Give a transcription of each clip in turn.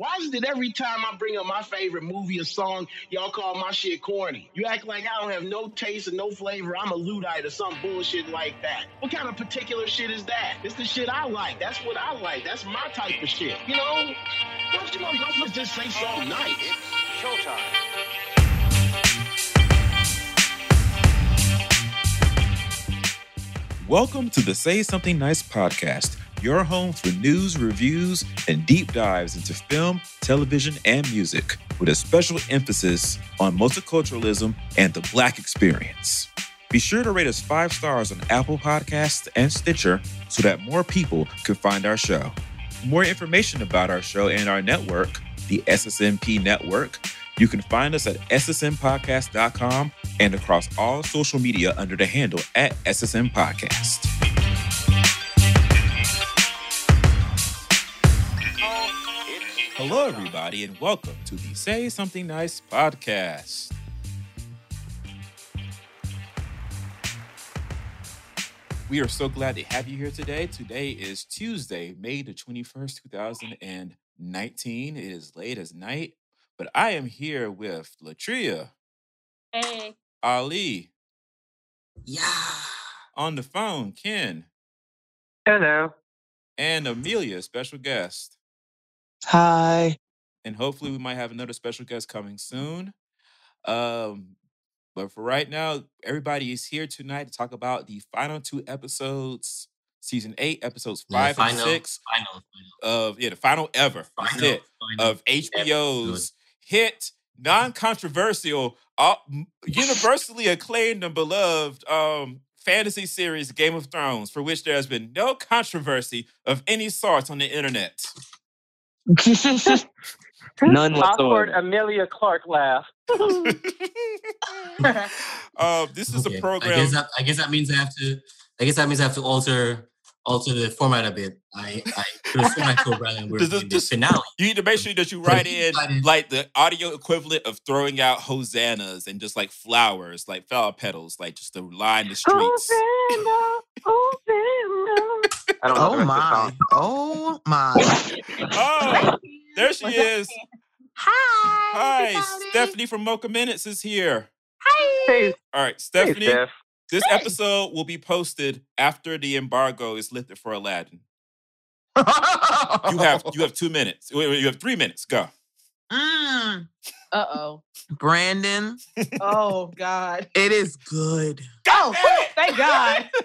Why is it every time I bring up my favorite movie or song, y'all call my shit corny? You act like I don't have no taste and no flavor. I'm a Luddite or some bullshit like that. What kind of particular shit is that? It's the shit I like. That's what I like. That's my type of shit. You know? Don't you know, y'all just say something nice. It's showtime. Welcome to the Say Something Nice podcast, your home for news, reviews, and deep dives into film, television, and music, with a special emphasis on multiculturalism and the Black experience. Be sure to rate us five stars on Apple Podcasts and Stitcher so that more people can find our show. More information about our show and our network, the SSNP Network, you can find us at ssnpodcast.com and across all social media under the handle at SSN Podcast. Hello, everybody, and welcome to the Say Something Nice podcast. We are so glad to have you here today. Today is Tuesday, May the 21st, 2019. It is late as night, but I am here with Latria, Hey. Ali, Yeah. on the phone, Ken, Hello. and Amelia, special guest. Hi. and hopefully we might have another special guest coming soon. Um, but for right now, everybody is here tonight to talk about the final two episodes, season eight, episodes Yeah, five final, and six Final. final, of yeah, the final ever. Final. it final. of HBO's hit, non-controversial, uh, universally acclaimed and beloved um, fantasy series Game of Thrones, for which there has been no controversy of any sort on the internet. None Awkward whatsoever. Emilia Clarke laugh. uh, this is Okay, a program. I guess that I guess that means I have to. I guess that means I have to alter alter the format a bit. I I put a format code rather we're Does this- doing the this- finale. You need to make sure that you write in decided- like the audio equivalent of throwing out hosannas and just like flowers, like flower petals, like just to line the streets. I don't know the Oh my. Oh my. Oh, there she is. Hi. Hi, Stephanie from Mocha Minutes is here. Hi. Hey, All right, hey, Stephanie, Steph. This episode will be posted after the embargo is lifted for Aladdin. You have you have two minutes. Wait, wait, You have three minutes. Go. Mm, Uh oh. Brandon, Oh God. it is good. Oh, thank God.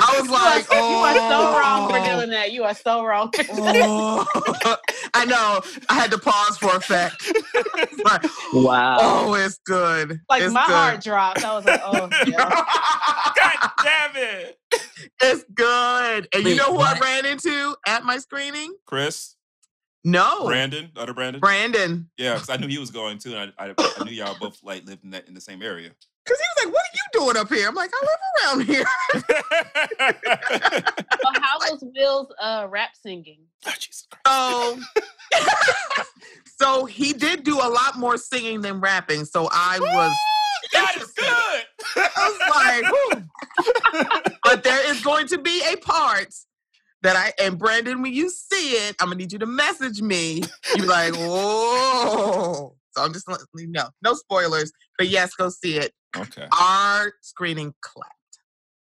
I was You like, are, oh. you are so wrong for doing that. You are so wrong. For. Oh. I know. I had to pause for effect. Like, Wow. oh, it's good. Like it's my good. heart dropped. I was like, oh yeah. God damn it, It's good. And you know who what? I ran into at my screening? Chris, No. Brandon, other Brandon. Brandon. Yeah, because I knew he was going too, and I, I, I knew y'all both like lived in that in the same area. Because he was like, what are you doing up here? I'm like, I live around here. So how was Will's uh, rap singing? Oh, Jesus Christ. So, so he did do a lot more singing than rapping. So I was, That is good. I was like, whew. but there is going to be a part that I and Brandon, when you see it, I'm gonna need you to message me. You're like, oh. So I'm just letting you know, no spoilers. But yes, go see it. okay. Our screening clapped.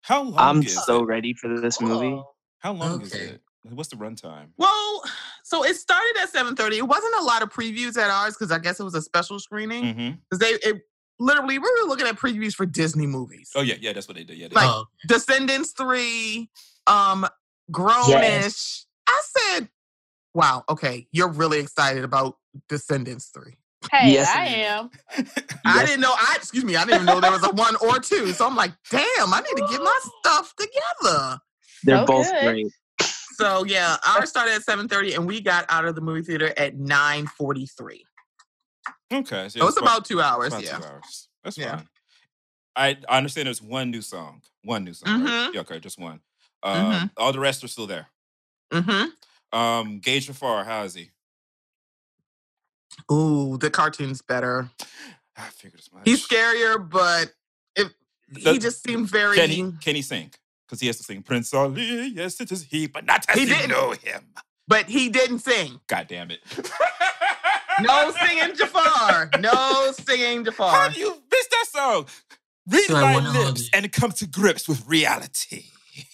How long I'm is so it? ready for this movie. How long is it? What's the runtime? Well, so it started at 7:30. It wasn't a lot of previews at ours because I guess it was a special screening. Mm-hmm. Because they it literally we were looking at previews for Disney movies. Oh yeah, yeah, that's what they did. Yeah, they Like- Oh, Descendants 3, um, Grownish. I said, wow, okay, you're really excited about Descendants 3. Hey, Yes, I it is. am. I Yes. didn't know, I excuse me, I didn't even know there was a one or two. So I'm like, damn, I need to get my stuff together. They're So both good. great. So yeah, ours started at 7:30 and we got out of the movie theater at 9:43. okay. So So it's about- about two hours, about yeah. two hours. That's Yeah. fine. I, I understand there's one new song. One new song. right? Mhm. Yeah, okay, just one. Um, Mhm. All the rest are still there. Mm-hmm. Um, Gage Jafar, how is he? Ooh, the cartoon's better. I figured as much. He's scarier, but it, he just seemed very. Can he? Can he sing? Because he has to sing Prince Ali. Yes, it is he, but not as He you didn't. know him. but he didn't sing. God damn it. No singing Jafar. No singing Jafar. How do you miss that song? Read So my lips and come to grips with reality.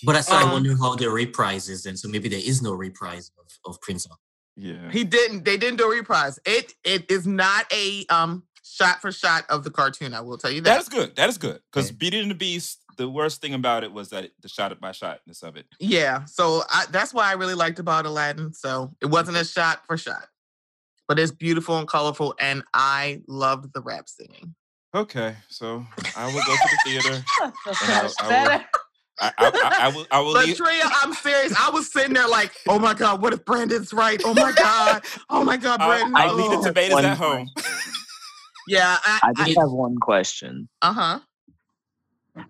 But I started Um, wondering how the reprise is, and so maybe there is no reprise of, of Prince. song. Yeah. He didn't. They didn't do a reprise. It it is not a um shot for shot of the cartoon. I will tell you That that. is good. That is good. Because Okay. Beauty and the Beast, the worst thing about it was that it- the shot by shotness of it. yeah. So I, that's why I really liked about Aladdin. So it wasn't a shot for shot, but it's beautiful and colorful, and I loved the rap singing. Okay, so I will go to the theater. Okay, I- I will- better. I, I, I, I will. I will But leave. Tria, I'm serious. I was sitting there like, oh my god, what if Brandon's right? Oh my god, oh my god, I, Brandon. I leave the oh. tomatoes One at home. Yeah. I I, just have one question. uh huh.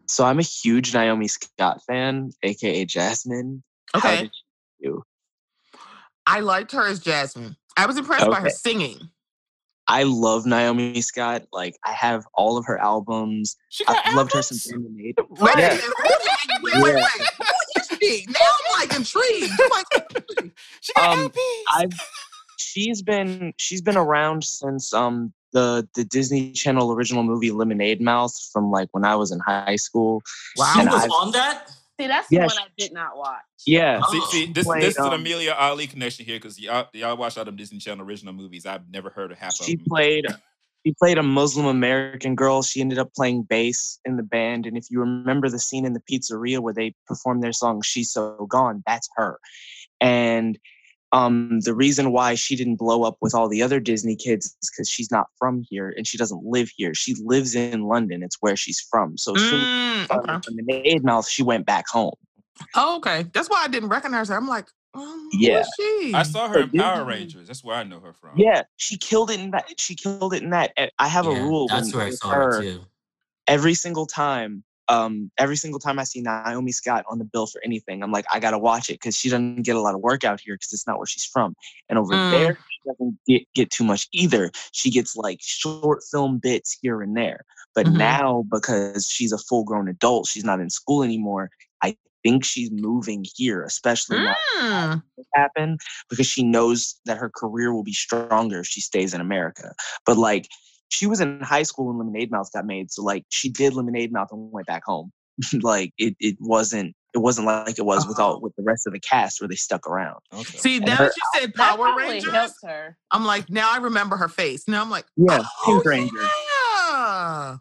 So I'm a huge Naomi Scott fan, aka Jasmine. How Okay. did you? I liked her as Jasmine. I was impressed by her singing. I love Naomi Scott. Like I have all of her albums. She got I've loved her since Lemonade. Wait, Yeah. a wait, wait, wait, wait. Who is she? Now I'm like intrigued. Like, She got Um, LPs. I've she's been she's been around since um the the Disney Channel original movie Lemonade Mouth from like when I was in high school. wow. She And was I've- on that. See, that's the Yeah, one I did not watch. Yeah. See, see, this, played, this is an um, Amelia Ali connection here because y'all, y'all watch all them Disney Channel original movies. I've never heard of half She of them. played she played a Muslim American girl. She ended up playing bass in the band. And if you remember the scene in the pizzeria where they performed their song She's So Gone, that's her. And um the reason why she didn't blow up with all the other Disney kids is because she's not from here and she doesn't live here. She lives in London. It's where she's from. So soon Mm, as okay. the Lemonade Mouth, she went back home. Oh, okay. That's why I didn't recognize her. I'm like, um, Yeah. who's she? I saw her in Power Rangers. That's where I know her from. Yeah, she killed it in that. She killed it in that. I have a rule. That's when- where I saw her, her too. every single time um every single time i see naomi scott on the bill for anything i'm like i gotta watch it because she doesn't get a lot of work out here because it's not where she's from and over Mm. there she doesn't get, get too much either she gets like short film bits here and there but Mhm. now because she's a full grown adult she's not in school anymore i think she's moving here especially Mm. this happen because she knows that her career will be stronger if she stays in America. But like she was in high school when Lemonade Mouth got made, so like she did Lemonade Mouth and went back home. like it, it wasn't it wasn't like it was with Oh. all with the rest of the cast where they stuck around. Okay. See, now her- that said Power probably Rangers, helped her. I'm like, now I remember her face. Now I'm like, Yeah, oh, Pink Ranger. yeah.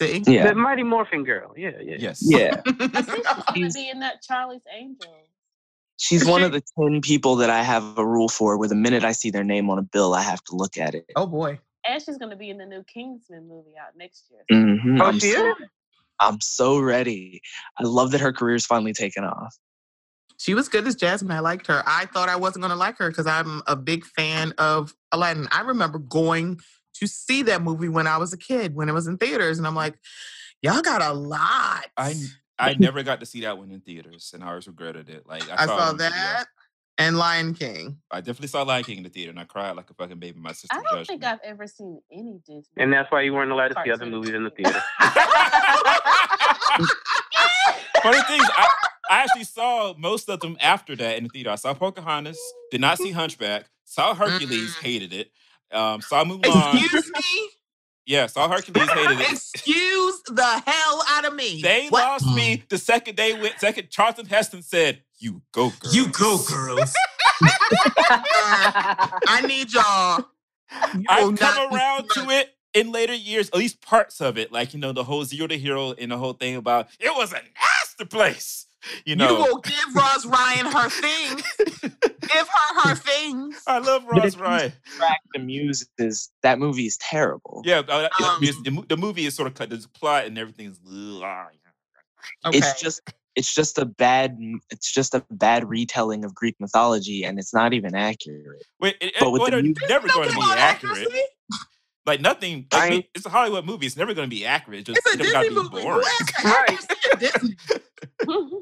See? Yeah, The Mighty Morphin Girl. Yeah, yeah. Yes. yeah. I think she's gonna be in that Charlie's Angels. She's one of the ten people that I have a rule for where the minute I see their name on a bill, I have to look at it. Oh boy. And she's gonna be in the new Kingsman movie out next year. Mhm, Oh, I'm she so, is? I'm so ready. I love that her career's finally taken off. She was good as Jasmine. I liked her. I thought I wasn't going to like her because I'm a big fan of Aladdin. I remember going to see that movie when I was a kid, when it was in theaters, and I'm like, y'all got a lot. I I never got to see that one in theaters, and I always regretted it. Like I, I saw, it saw on that and Lion King. I definitely saw Lion King in the theater, and I cried like a fucking baby. My sister I don't judged think me. I've ever seen any Disney. And that's why you weren't allowed to see other movies in the theater. Funny things, I, I actually saw most of them after that in the theater. I saw Pocahontas, did not see Hunchback, saw Hercules, Mm. hated it. Um, saw Mulan. Excuse me? Yeah, saw Hercules, hated it. Excuse the hell out of me. They What? lost me the second they went. Second, Charlton Heston said, "You go, girl. You go, girls. I need y'all. You I've come around to it in later years, at least parts of it. Like you know, the whole zero to hero and the whole thing about it was a nasty place. You know, You will give Roz Ryan her things. give her her things. I love But Roz if you Ryan. Track the muses. That movie is terrible. Yeah, uh, Um, the, the movie is sort of cut. The plot and everything is. ugh, Okay. It's just it's just a bad it's just a bad retelling of Greek mythology, and it's not even accurate. Wait, it, But with well, the they're never going to be accurate. accuracy. Like nothing. I Like, ain't- it's a Hollywood movie. It's never going to be accurate. It's just It's a never Disney gotta be movie. boring. Who asked for Right. Disney?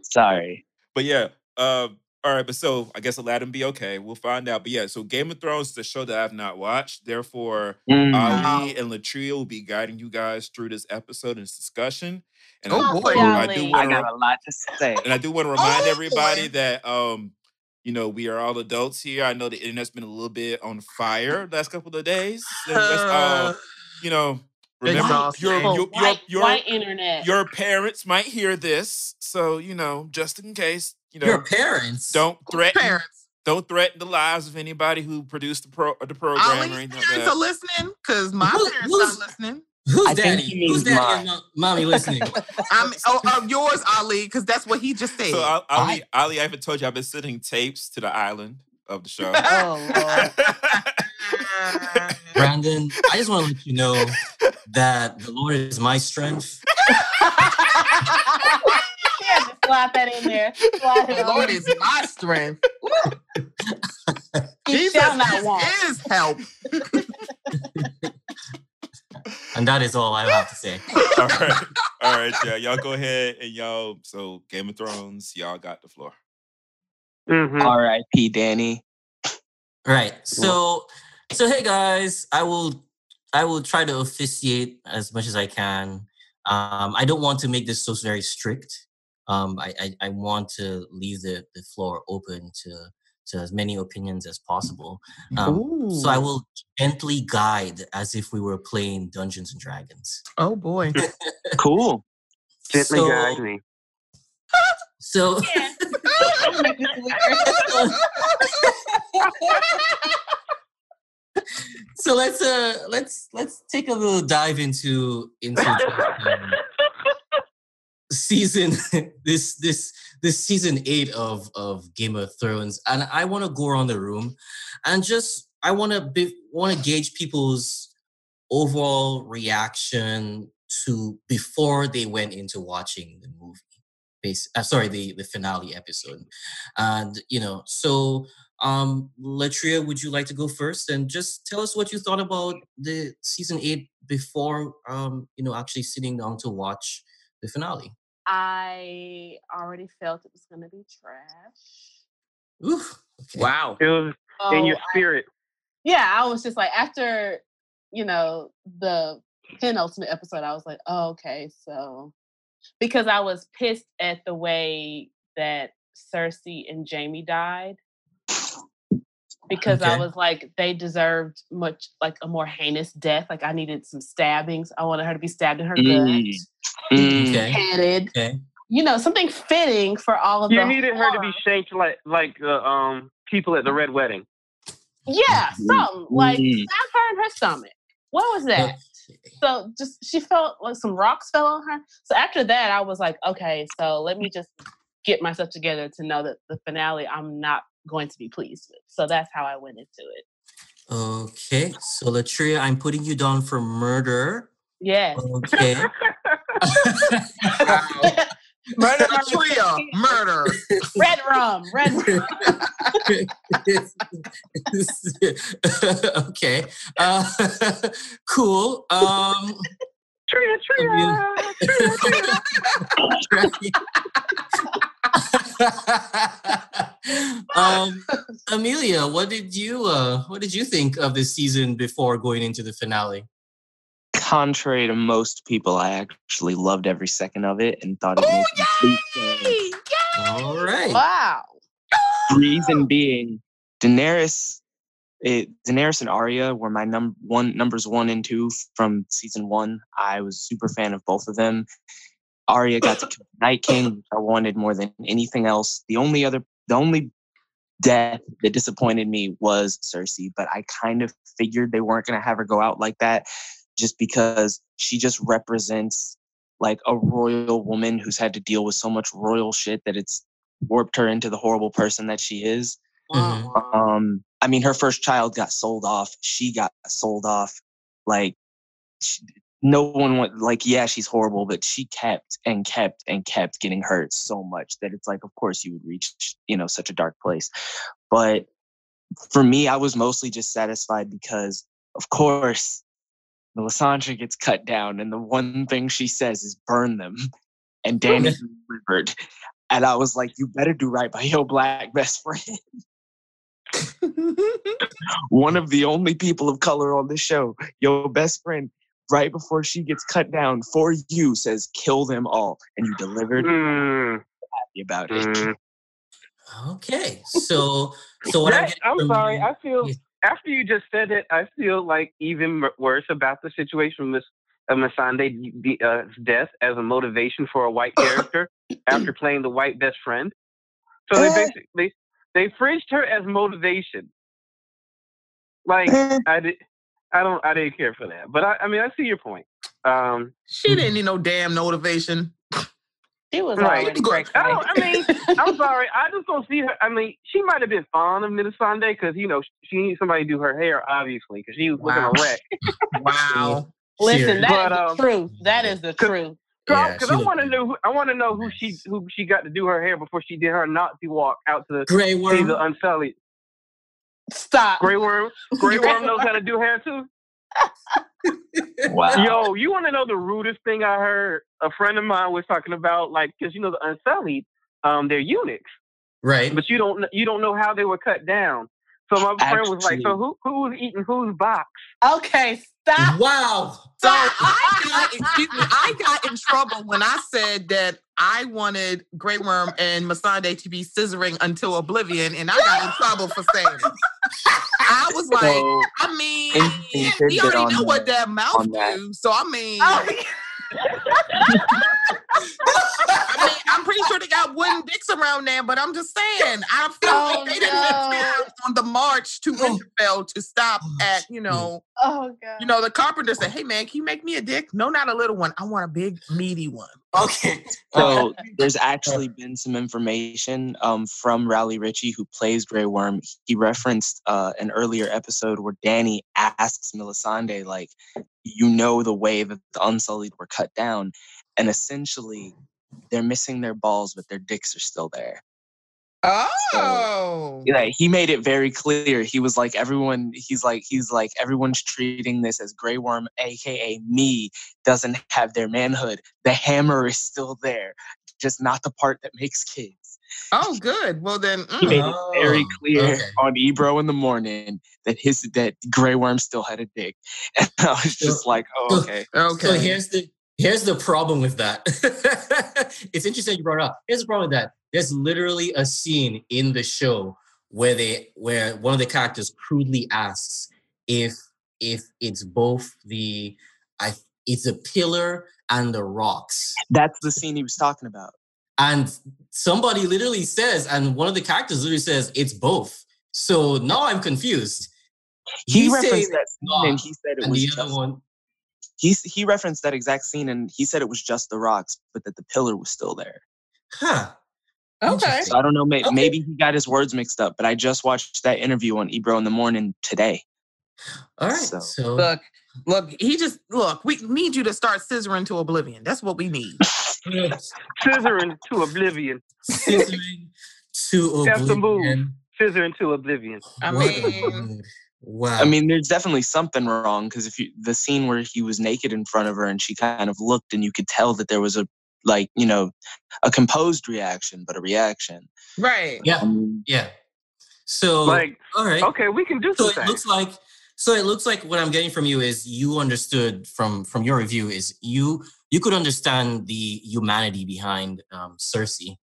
Sorry. But yeah, uh, all right. But so I guess Aladdin be okay. We'll find out. But yeah, so Game of Thrones is a show that I've not watched. Therefore, Mm. Ali and Latria will be guiding you guys through this episode and this discussion. And Oh, I, boy. I Ali. do I want got to, a lot to say. and I do want to remind Oh, everybody boy. that um, you know, we are all adults here. I know the internet's been a little bit on fire the last couple of days. So you know, remember Exhausting. your your your white, your, white internet. your parents might hear this. So, you know, just in case, you know, Your parents. don't threaten Parents. don't threaten the lives of anybody who produced the pro the program or Ali's anything like parents that. are listening because my parents who's- not listening. Who's I think daddy? he Who's daddy and mine. mommy listening? I'm oh, oh yours, Ali, because that's what he just said. So Ali, Ali, Ali, I haven't told you I've been sending tapes to the island of the show. oh Lord. Brandon, I just want to let you know that the Lord is my strength. yeah, just slide that in there. Slide it the. Lord is my strength. He Jesus shall not is want. his help. And that is all I have to say. all right, all right, yeah, y'all go ahead and y'all. So Game of Thrones, y'all got the floor. Mm-hmm. R.I.P. Danny. Right. So so hey guys, I will I will try to officiate as much as I can. Um, I don't want to make this so very strict. Um, I, I, I want to leave the, the floor open to to as many opinions as possible. Um, so I will gently guide as if we were playing Dungeons and Dragons. Oh boy. Cool. Gently So- guide me. So Yeah. Don't make this weird. so let's uh let's let's take a little dive into into um, season this this this season eight of of Game of Thrones, and I want to go around the room and just I want to want to gauge people's overall reaction to before they went into watching the movie. Base, uh, sorry, the the finale episode, and you know, so um, Latria, would you like to go first and just tell us what you thought about the season eight before um, you know, actually sitting down to watch the finale? I already felt it was gonna be trash. Oof. Okay. Wow. It was in your So I- spirit. yeah, I was just like after you know the penultimate episode, I was like, oh, okay, so because I was pissed at the way that Cersei and Jamie died. Because I was like, they deserved much like a more heinous death. Like I needed some stabbings. I wanted her to be stabbed in her Mm. gut, Mm. Okay. headed. Okay. You know, something fitting for all of You the needed her to be horror. shanked like like the um people at the red wedding. Yeah, something like Mm. stab her in her stomach. What was that? Okay. So just she felt like some rocks fell on her. So after that, I was like, okay, so let me just get myself together to know that the finale I'm not going to be pleased with. So that's how I went into it. Okay. So Latria, I'm putting you down for murder. Yes. Okay. murder, Tria, murder. red rum, red rum. okay. Uh, cool. Um, Tria, tria, tria, tria. um, Amelia, what did you uh, what did you think of this season before going into the finale? Contrary to most people, I actually loved every second of it and thought it Oh, made complete sense. All right. Wow. Oh! Reason being, Daenerys, it, Daenerys and Arya were my num- one numbers one and two from season one. I was a super fan of both of them. Arya got to kill the Night King, which I wanted more than anything else. The only other, the only death that disappointed me was Cersei, but I kind of figured they weren't going to have her go out like that, just because she just represents like a royal woman who's had to deal with so much royal shit that it's warped her into the horrible person that she is. Mhm. Um, I mean, her first child got sold off. She got sold off. Like, she, no one went like, yeah, she's horrible, but she kept and kept and kept getting hurt so much that it's like, of course, you would reach, you know, such a dark place. But for me, I was mostly just satisfied because, of course, Missandei gets cut down, and the one thing she says is burn them. And Danny delivered. And I was like, you better do right by your black best friend. one of the only people of color on this show, your best friend, right before she gets cut down for you, says, kill them all. And you delivered Mm, happy about it. mm. Okay, so so what I'm, getting I'm from sorry. you- I feel Yeah. After you just said it, I feel like even worse about the situation with of Missandei uh, death as a motivation for a white character after playing the white best friend. So they Eh. basically they fringed her as motivation. Like Eh. I did, I don't, I didn't care for that. But I, I mean, I see your point. Um, She didn't need no damn motivation. She was Right. already Go- crazy. I don't. I mean, I'm sorry. I just don't see her. I mean, she might have been fond of Missandei because you know she needs somebody to do her hair, obviously, because she was looking Wow. a wreck. Wow. Listen, Serious. that is But, the um, truth. That is the truth. Yeah, Because she I want to know. Who, I want to know who she who she got to do her hair before she did her Nazi walk out to the Grey see Worm. the Unsullied. Stop. Grey Worm. Grey Worm knows how to do hair too. Wow. Yo, you want to know the rudest thing I heard? A friend of mine was talking about, like, because you know the Unsullied, um, they're eunuchs, Right. but you don't kn- you don't know how they were cut down. So my friend was like, "So who who's eating whose box?" Okay, stop. Wow. So I got, excuse me, I got in trouble when I said that I wanted Grey Worm and Missandei to be scissoring until oblivion, and I got in trouble for saying it. I was like, So, I mean, Interesting we already on know what that- that mouth on that. do. So I mean, Oh, I mean, I'm pretty sure they got wooden dicks around there, but I'm just saying, I feel Oh, like they didn't no. interfere on the march to Oh. Winterfell to stop at, you know, oh god. you know, the carpenter said, "Hey man, can you make me a dick? No, not a little one. I want a big, meaty one." Okay. So there's actually been some information um, from Raleigh Ritchie, who plays Grey Worm. He referenced uh, an earlier episode where Danny asks Missandei, like, you know the way that the Unsullied were cut down, and essentially they're missing their balls, but their dicks are still there. Oh, Yeah, he made it very clear. He was like, everyone. He's like, he's like, everyone's treating this as Grey Worm, aka me, doesn't have their manhood. The hammer is still there, just not the part that makes kids. oh, good. Well then, He mm. made it very Oh, clear okay. on Ebro in the morning that his that Grey Worm still had a dick, and I was just like, oh, so- okay. okay. So here's the here's the problem with that. it's interesting you brought it up. Here's the problem with that. There's literally a scene in the show where they where one of the characters crudely asks if if it's both the I it's a pillar and the rocks. That's the scene he was talking about. And somebody literally says, and one of the characters literally says, it's both. So now I'm confused. He say referenced that scene, and he said it and was the just other one, he he referenced that exact scene, and he said it was just the rocks, but that the pillar was still there. huh. Okay. So I don't know. May, Okay. Maybe he got his words mixed up, but I just watched that interview on Ebro in the morning today. All right. So- So, Look, look. He just look. We need you to start scissoring to oblivion. That's what we need. Scissoring to oblivion. scissoring to That's the move. oblivion. Scissoring to oblivion. I mean- word. Wow. I mean, there's definitely something wrong because if you the scene where he was naked in front of her and she kind of looked and you could tell that there was a like you know a composed reaction, but a reaction. Right. yeah, I mean, yeah. So, Like, all right. okay, we can do So something. it looks like so it looks like what I'm getting from you is you understood from from your review is you you could understand the humanity behind um, Cersei,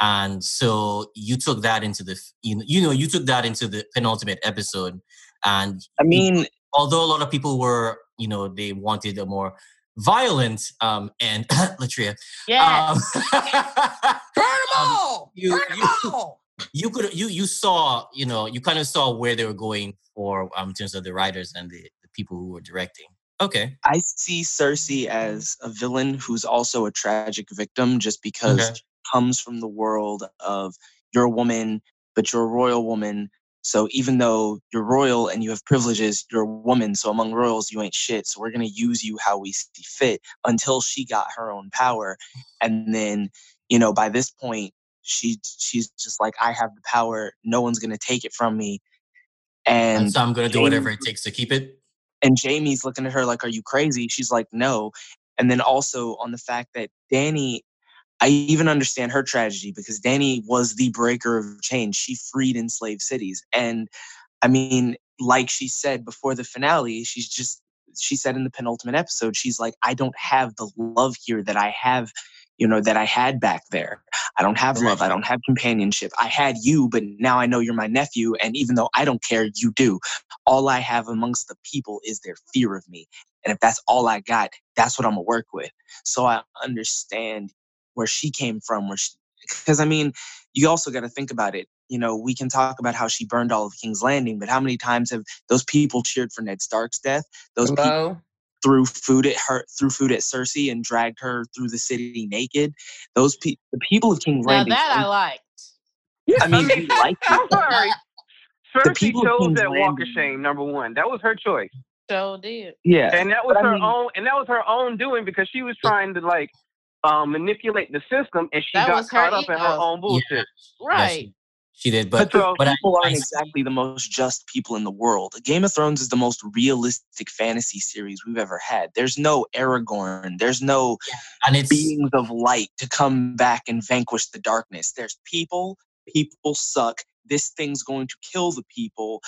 and so you took that into the you you know you took that into the penultimate episode, and I mean, although a lot of people were you know they wanted a more violent um and Latria Yeah. um, Burn them Um, all. you- Burn them you- all. you could you you saw you know you kind of saw where they were going for um in terms of the writers and the, the people who were directing okay I see Cersei as a villain who's also a tragic victim, just because Okay. she comes from the world of you're a woman, but you're a royal woman. So even though you're royal and you have privileges, you're a woman. So among royals, you ain't shit. So we're gonna use you how we see fit until she got her own power, and then you know by this point she she's just like I have the power. No one's gonna take it from me. and, And so i'm gonna do whatever it takes to keep it and Jamie's looking at her like, "Are you crazy?" She's like, "No." And then also on the fact that Danny, I even understand her tragedy because Danny was the breaker of chains. She freed enslaved cities, and I mean, like she said before the finale, she's just she said in the penultimate episode, she's like, "I don't have the love here that I have." you know, that I had back there. I don't have love. I don't have companionship. I had you, but now I know you're my nephew. And even though I don't care, you do. All I have amongst the people is their fear of me. And if that's all I got, that's what I'm gonna work with. So I understand where she came from, where she, because I mean, you also got to think about it. You know, we can talk about how she burned all of King's Landing, but how many times have those people cheered for Ned Stark's death? Those people Hello? threw food at her, threw food at Cersei, and dragged her through the city naked. Those people, the people of King's Now Landing. that I liked. I mean, you like I'm it. sorry. The Cersei people of chose King's that walk of Landing- shame. Number one, that was her choice, So did. Yeah, and that was but I her mean- own, and that was her own doing because she was trying to like um, manipulate the system, and she That got was her caught up in her own bullshit. Yeah, Right. she, she did, But, but the but I- people aren't I exactly the most just people in the world. Game of Thrones is the most realistic fantasy series we've ever had. There's no Aragorn. There's no and it's beings of light to come back and vanquish the darkness. There's people. People suck. This thing's going to kill the people.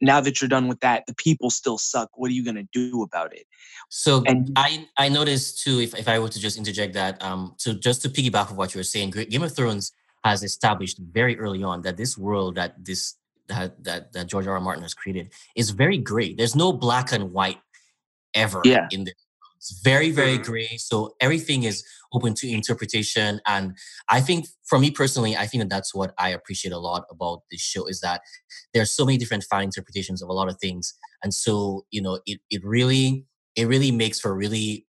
Now that you're done with that, the people still suck. What are you going to do about it? So And- I I noticed too, if, if I were to just interject that, um, so just to piggyback of what you were saying, Game of Thrones has established very early on that this world that this that that, that George R. R. Martin has created is very gray. There's no black and white ever Yeah. in this. It's very very Mhm. gray. So everything is open to interpretation, and I think for me personally, I think that that's what I appreciate a lot about this show is that there's so many different fan interpretations of a lot of things, and so you know it it really it really makes for really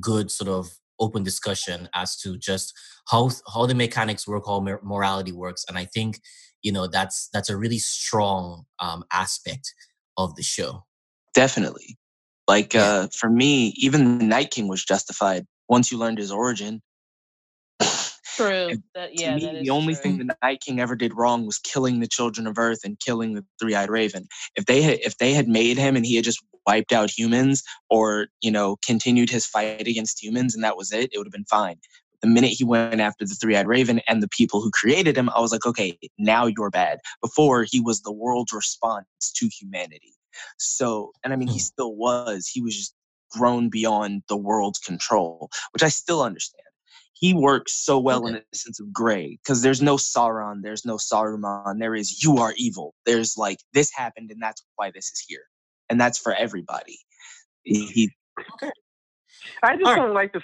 good sort of open discussion as to just how how the mechanics work, how mor- morality works, and I think you know that's that's a really strong um, aspect of the show. Definitely. Like Yeah. uh, for me, even the Night King was justified once you learned his origin. True. That, to me, the only true. thing the Night King ever did wrong was killing the children of Earth and killing the three-eyed raven. If they had if they had made him and he had just wiped out humans or, you know, continued his fight against humans and that was it, it would have been fine. The minute he went after the three-eyed raven and the people who created him, I was like, okay, now you're bad. Before he was the world's response to humanity. So, and I mean, he Hmm. still was. He was just grown beyond the world's control, which I still understand he works so well in a sense of gray because there's no Sauron, there's no Saruman, there is you are evil. There's like this happened and that's why this is here, and that's for everybody. He, he- I just All right. don't like this.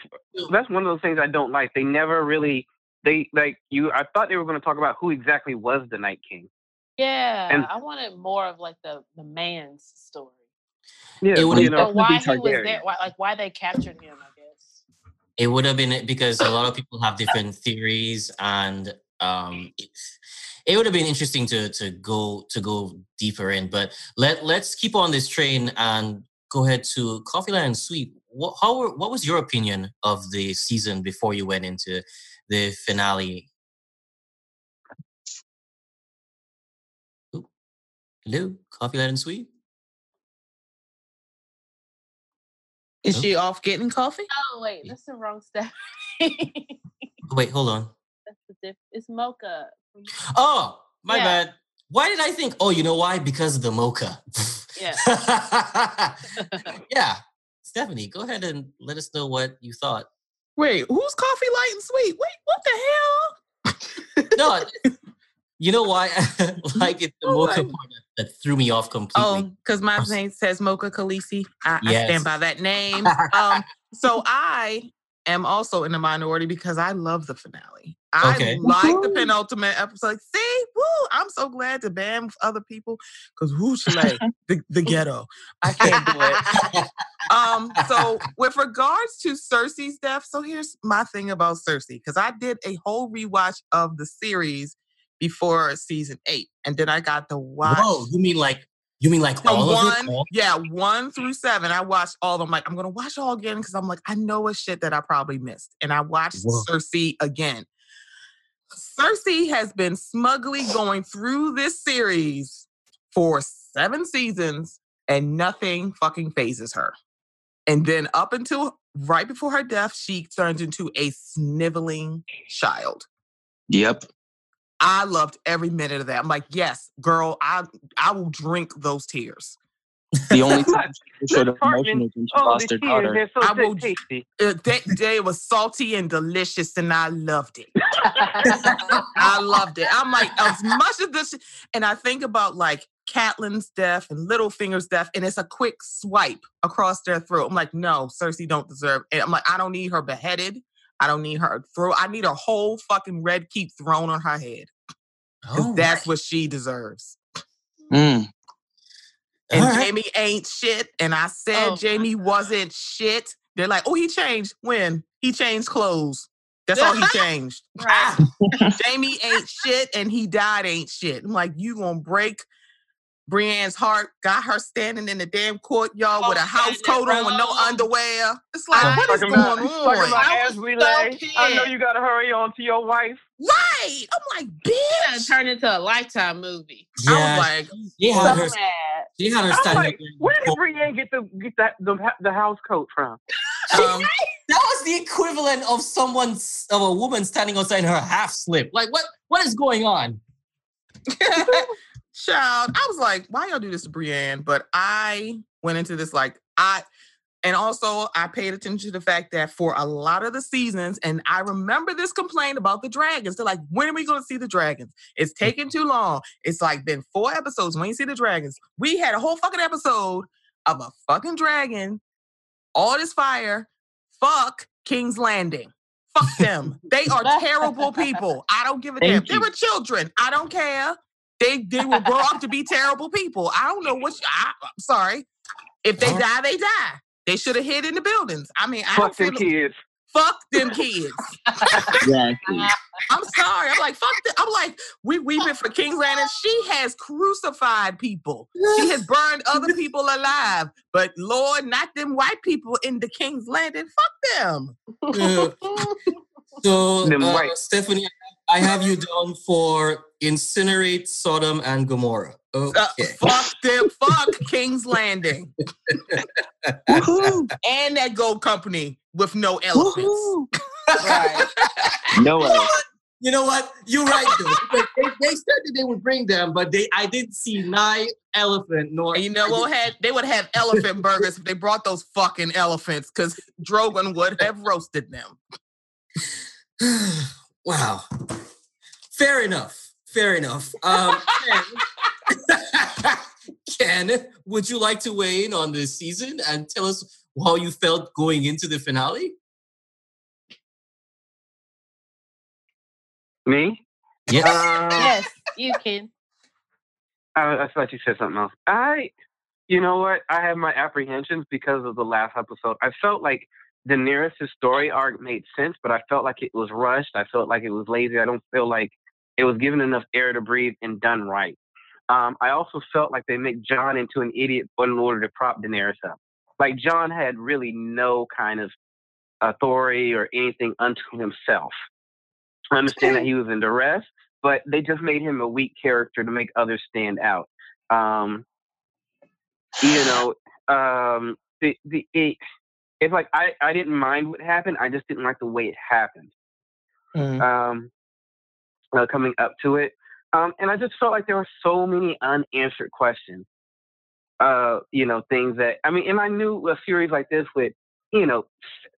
That's one of those things I don't like. They never really. They like you. I thought they were going to talk about who exactly was the Night King. Yeah, And- I wanted more of like the the man's story. Yeah, It would've you been know, why he was there? Why, like why they captured him? I guess. It would have been it because a lot of people have different theories, and um, it, it would have been interesting to to go to go deeper in. But let let's keep on this train and go ahead to Coffee Light and Sweet. What how were, what was your opinion of the season before you went into the finale? Hello, Coffee Light and Sweet. Is Nope. she off getting coffee? Oh wait, that's the wrong step. Wait, hold on. that's the diff. It's mocha. Oh, my Yeah. bad. Why did I think? Oh, you know why? Because of the mocha. Yeah. yeah. Stephanie, go ahead and let us know what you thought. Wait, who's coffee light and sweet? Wait, what the hell? No, you know why? like it's the Oh, mocha my- part that, that threw me off completely. Oh, because my name says Mocha Khaleesi. I, I stand by that name. Um, so I am also in the minority because I love the finale. I Okay. like the penultimate episode. See, woo! I'm so glad to ban other people because who's like the, the ghetto. I can't do it. Um, so with regards to Cersei's death, so here's my thing about Cersei, because I did a whole rewatch of the series before season eight, and then I got the watch Whoa, you mean like you mean like the all of one, it? All- yeah, one through seven. I watched all of them. Like, I'm gonna watch all again because I'm like, I know a shit that I probably missed. And I watched Whoa. Cersei again. Cersei has been smugly going through this series for seven seasons and nothing fucking phases her. And then up until right before her death, she turns into a sniveling child. yep. I loved every minute of that. I'm like, yes, girl, I I will drink those tears. The only time she showed Miss emotion Hartman. is when she Oh, lost the her cheese, daughter. they're so I will- tasty. Uh, that day was salty and delicious, and I loved it. I loved it. I'm like, as much as this, and I think about like Catelyn's death and Littlefinger's death, and it's a quick swipe across their throat. I'm like, no, Cersei don't deserve. And I'm like, I don't need her beheaded. I don't need her throat. I need a whole fucking red keep thrown on her head. 'cause All that's what she deserves. Mm. And All right. Jamie ain't shit. And I said Oh, Jamie wasn't shit. They're like, oh, he changed. When? He changed clothes. That's all he changed. Jamie ain't shit and he died ain't shit. I'm like, you gonna break Brienne's heart, got her standing in the damn courtyard with a Oh, house coat on with no underwear. It's like, I- what is going about- Talking on? about I ass was relay. so I know you gotta hurry on to your wife. Right. I'm like, That bitch. turned into a lifetime movie. I Yeah, was like, she So her. mad. She had her I'm standing. like, where did Brienne get the get that the, the house coat from? um, That was the equivalent of someone's of a woman standing outside in her half slip. Like what? What is going on? child, I was like, why y'all do this to Brienne? But I went into this like I and also I paid attention to the fact that for a lot of the seasons, and I remember this complaint about the dragons. They're like, when are we gonna see the dragons? It's mm. taking too long. It's like been four episodes when you see the dragons. We had a whole fucking episode of a fucking dragon, all this fire, fuck King's Landing. Fuck them. they are terrible people. I don't give a damn. Thank They were children. I don't care. They they will grow up to be terrible people. I don't know what. I, I'm sorry. If they die, they die. They should have hid in the buildings. I mean, I Fuck don't them feel. kids. Fuck them kids. Exactly. I'm sorry. I'm like, fuck. The, I'm like, we weeping for King's Landing. She has crucified people. She has burned other people alive. But Lord, not them white people in the King's Landing. Fuck them. Uh, so, Them uh. Stephanie, I have you down for incinerate Sodom and Gomorrah. Uh, Okay. fuck them. Fuck King's Landing. And that gold company with no elephants. Right. No way. You know what? You're right, though. they, they said that they would bring them, but they I didn't see nine elephant nor. And you know what had they would have elephant burgers if they brought those fucking elephants because Drogon would have roasted them. Wow. Fair enough. Fair enough. Um, Ken, Ken, would you like to weigh in on this season and tell us how you felt going into the finale? Me? Yeah. Uh, yes, you can. I, I thought you said something else. I, you know what? I have my apprehensions because of the last episode. I felt like Daenerys' story arc made sense, but I felt like it was rushed. I felt like it was lazy. I don't feel like it was given enough air to breathe and done right. Um, I also felt like they make Jon into an idiot in order to prop Daenerys up. Like Jon had really no kind of authority or anything unto himself. I understand that he was in duress, but they just made him a weak character to make others stand out. Um, you know, um, the the it, it's like I I didn't mind what happened. I just didn't like the way it happened. Um, uh, coming up to it, um, and I just felt like there were so many unanswered questions. Uh, you know, things that I mean, and I knew a series like this with you know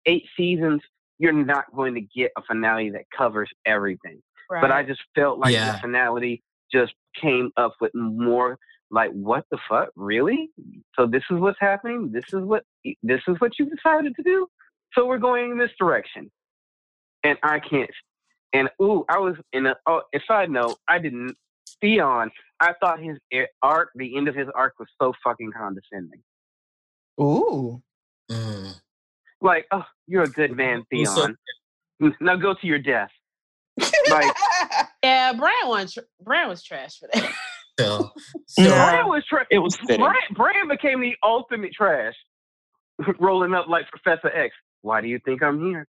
eight seasons, you're not going to get a finale that covers everything Right. but I just felt like Yeah. the finality just came up with more like what the fuck? Really? So this is what's happening? This is what this is what you decided to do? So we're going in this direction. And I can't and ooh I was in a oh a side note I didn't Theon I thought his arc the end of his arc was so fucking condescending. Ooh. Mm. like oh you're a good man Well, so- Theon. Now go to your death. Like yeah, Bran was tr- Bran was trash for that. So, so Yeah. Bran was tra- It was fitting. Bran, Bran became the ultimate trash, rolling up like Professor X. Why do you think I'm here?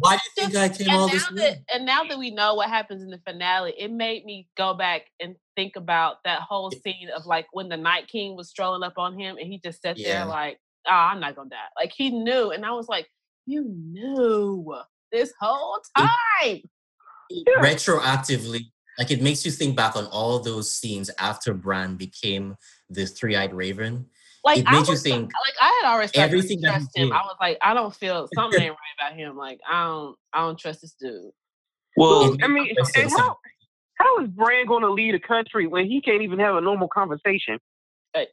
why do you think I came all this now way? and now that we know what happens in the finale, it made me go back and think about that whole scene of like when the Night King was strolling up on him and he just sat Yeah. there like, "Oh, I'm not gonna die." Like he knew, and I was like, "You knew this whole time." retroactively, like it makes you think back on all those scenes after Bran became the three-eyed raven. like it I made you think like I had already started everything to that he trust him. I was like, I don't feel something ain't right about him. Like I don't, I don't trust this dude. Well, I mean, and how how is Bran going to lead a country when he can't even have a normal conversation? But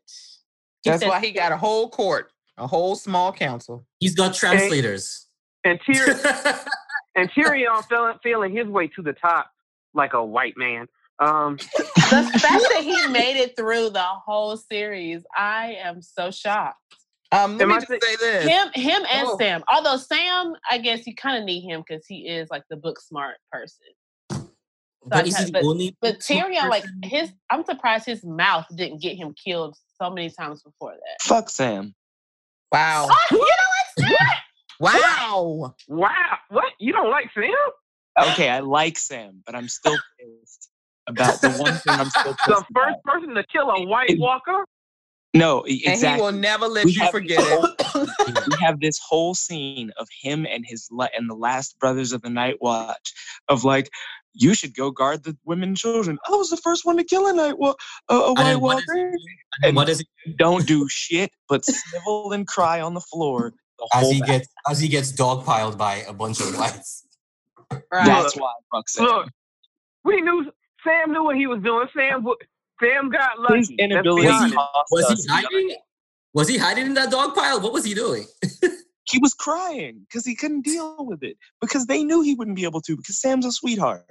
he That's said- why he got a whole court, a whole small council. He's got translators. And Tyr- and Tyrion feeling feeling his way to the top like a white man. Um, the fact that he made it through the whole series, I am so shocked. Um, let Am me I just thi- say this. Him, him, and Oh. Sam. Although Sam, I guess you kind of need him because he is like the book smart person. but is he the but- only But smart Tyrion, like his, I'm surprised his mouth didn't get him killed so many times before that. fuck Sam. Wow. Oh, you know what? Wow. wow, what you don't like Sam? Okay, I like Sam, but I'm still pissed about the one thing I'm still pissed The about. first person to kill a White It- Walker. No, e- And exactly. he will never let We you forget this it. we have this whole scene of him and his and the last brothers of the Night Watch of like, you should go guard the women and children. I was the first one to kill a night wa- a, a White then what is Walker. he? And then what is he Don't do shit, but snivel and cry on the floor. The as he battle. gets as he gets dogpiled by a bunch of whites? Right. That's why fuck Sam. Look, we knew Sam knew what he was doing. Sam, Sam got lucky. His inability honest. cost Was he hiding? Was he hiding in that dog pile? What was he doing? he was crying because he couldn't deal with it because they knew he wouldn't be able to because Sam's a sweetheart.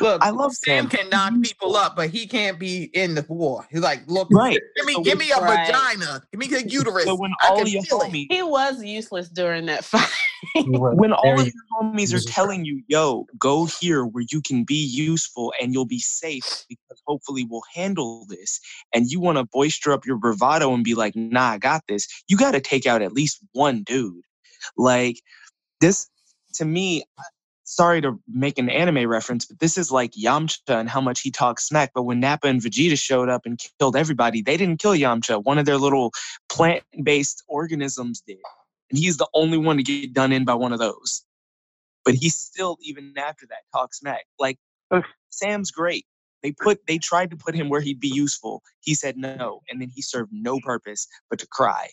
Look, I love Sam Sam. can knock people up, but he can't be in the war. He's like, look, Right. give me, So give me a Right. vagina, give me a uterus. So when I all can your feel it. homies, He was useless during that fight. when all Very of your homies are telling you, "Yo, go here where you can be useful and you'll be safe because hopefully we'll handle this," and you want to boister up your bravado and be like, "Nah, I got this," you got to take out at least one dude. Like this, to me. Sorry to make an anime reference, but this is like Yamcha and how much he talks smack. But when Nappa and Vegeta showed up and killed everybody, they didn't kill Yamcha. One of their little plant-based organisms did and he's the only one to get done in by one of those. But he's still, even after that, talk smack. Like Sam's great. They put they tried to put him where he'd be useful. He said no, and then he served no purpose but to cry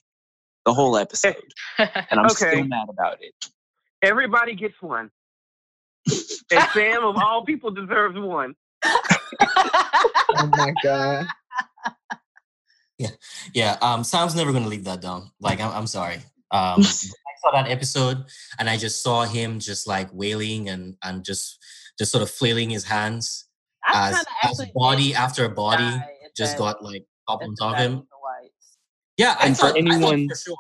the whole episode. And I'm Okay. still mad about it. Everybody gets one. and Sam, of all people, deserves one. Oh my god. Yeah, yeah, um, Sam's never gonna leave that down. Like, I'm, I'm sorry. Um, I saw that episode and I just saw him just like wailing and and just just sort of flailing his hands I as as body did after body just that- got like up on top of him. of the Whites. Yeah, I And for I thought anyone- for sure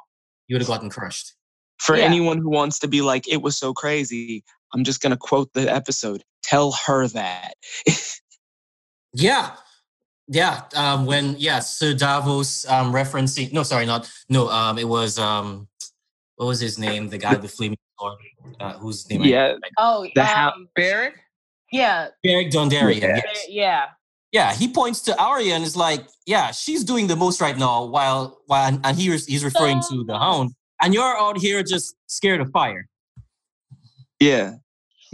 you would have gotten crushed. For Yeah. anyone who wants to be like, it was so crazy, I'm just gonna quote the episode. Tell her that. Yeah. Yeah. Um, when yeah, Sir Davos um referencing no, sorry, not no, um it was um what was his name? The guy with flaming sword, uh, whose name I- yeah, Oh, The ha- um, Beric? yeah, Beric Dondarrion. Yeah. yes. yeah. Yeah, he points to Arya and is like, "Yeah, she's doing the most right now." While while and, and he was, he's referring to the Hound, and you're out here just scared of fire. yeah.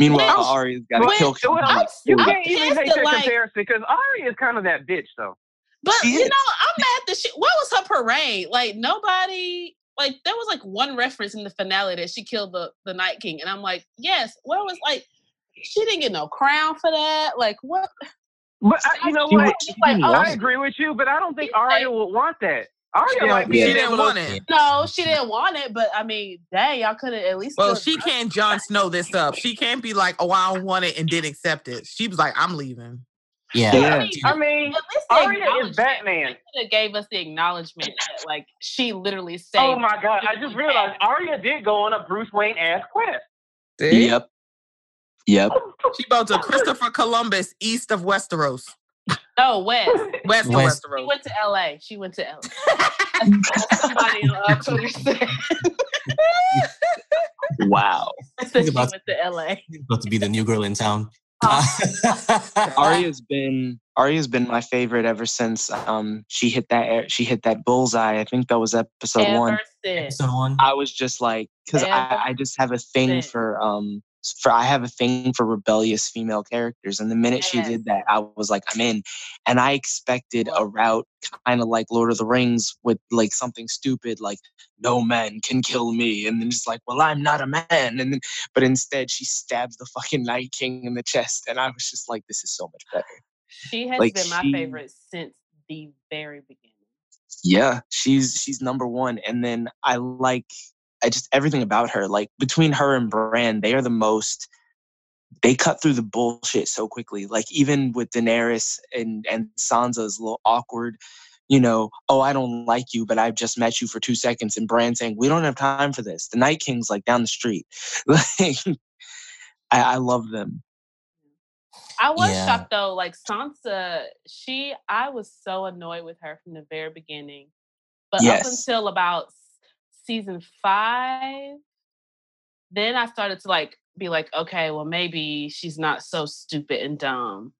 Meanwhile, Well, Arya's got to kill. Well, Kingdom like you I'm can't even pissed take that, that like- comparison because Arya is kind of that bitch, though. But She you is. know, I'm mad that she. What was her parade? Like nobody. Like there was like one reference in the finale that she killed the the Night King, and I'm like, yes. Where was like, she didn't get no crown for that. Like what? But I, you know She what? wa- like, oh, I agree with you, but I don't think She's like- Arya would want that. Arya She, might don't- be she Yeah. didn't want it. No, she didn't want it, but I mean, dang, y'all could have at least. Well, she done can't Jon Snow this up. She can't be like, oh, I don't want it and didn't accept it. She was like, I'm leaving. Yeah, Yeah. I mean, I mean, At least the Arya is. Batman. They could have gave us the acknowledgement that like she literally saved. Oh my god! I just realized Arya did go on a Bruce Wayne ass quest. Yep. Yep. She built a Christopher Columbus east of Westeros. No, West. West, of West. She went to L.A. She went to L.A. Somebody on Twitter said Wow. said she about- went to L.A. about to be the new girl in town. Arya's been Arya's been my favorite ever since um she hit that air, she hit that bullseye. I think that was episode one. Since. Episode one. I was just like, because I, I just have a thing since. for um for I have a thing for rebellious female characters. And the minute she did that, I was like, I'm in. And I expected a route kind of like Lord of the Rings with like something stupid like no man can kill me. And then it's like, well, I'm not a man. And then but instead she stabs the fucking Night King in the chest. And I was just like, this is so much better. She has Like, been my she- favorite since the very beginning. Yeah, she's she's number one. And then I like I just everything about her. Like between her and Bran, they are the most they cut through the bullshit so quickly. Like even with Daenerys and and Sansa's a little awkward, you know, oh I don't like you, but I've just met you for two seconds, and Bran saying we don't have time for this. The Night King's like down the street. Like I, I love them. I was Yeah. shocked though, like Sansa, she I was so annoyed with her from the very beginning. But up until about s- season five, then I started to like be like, okay, well maybe she's not so stupid and dumb.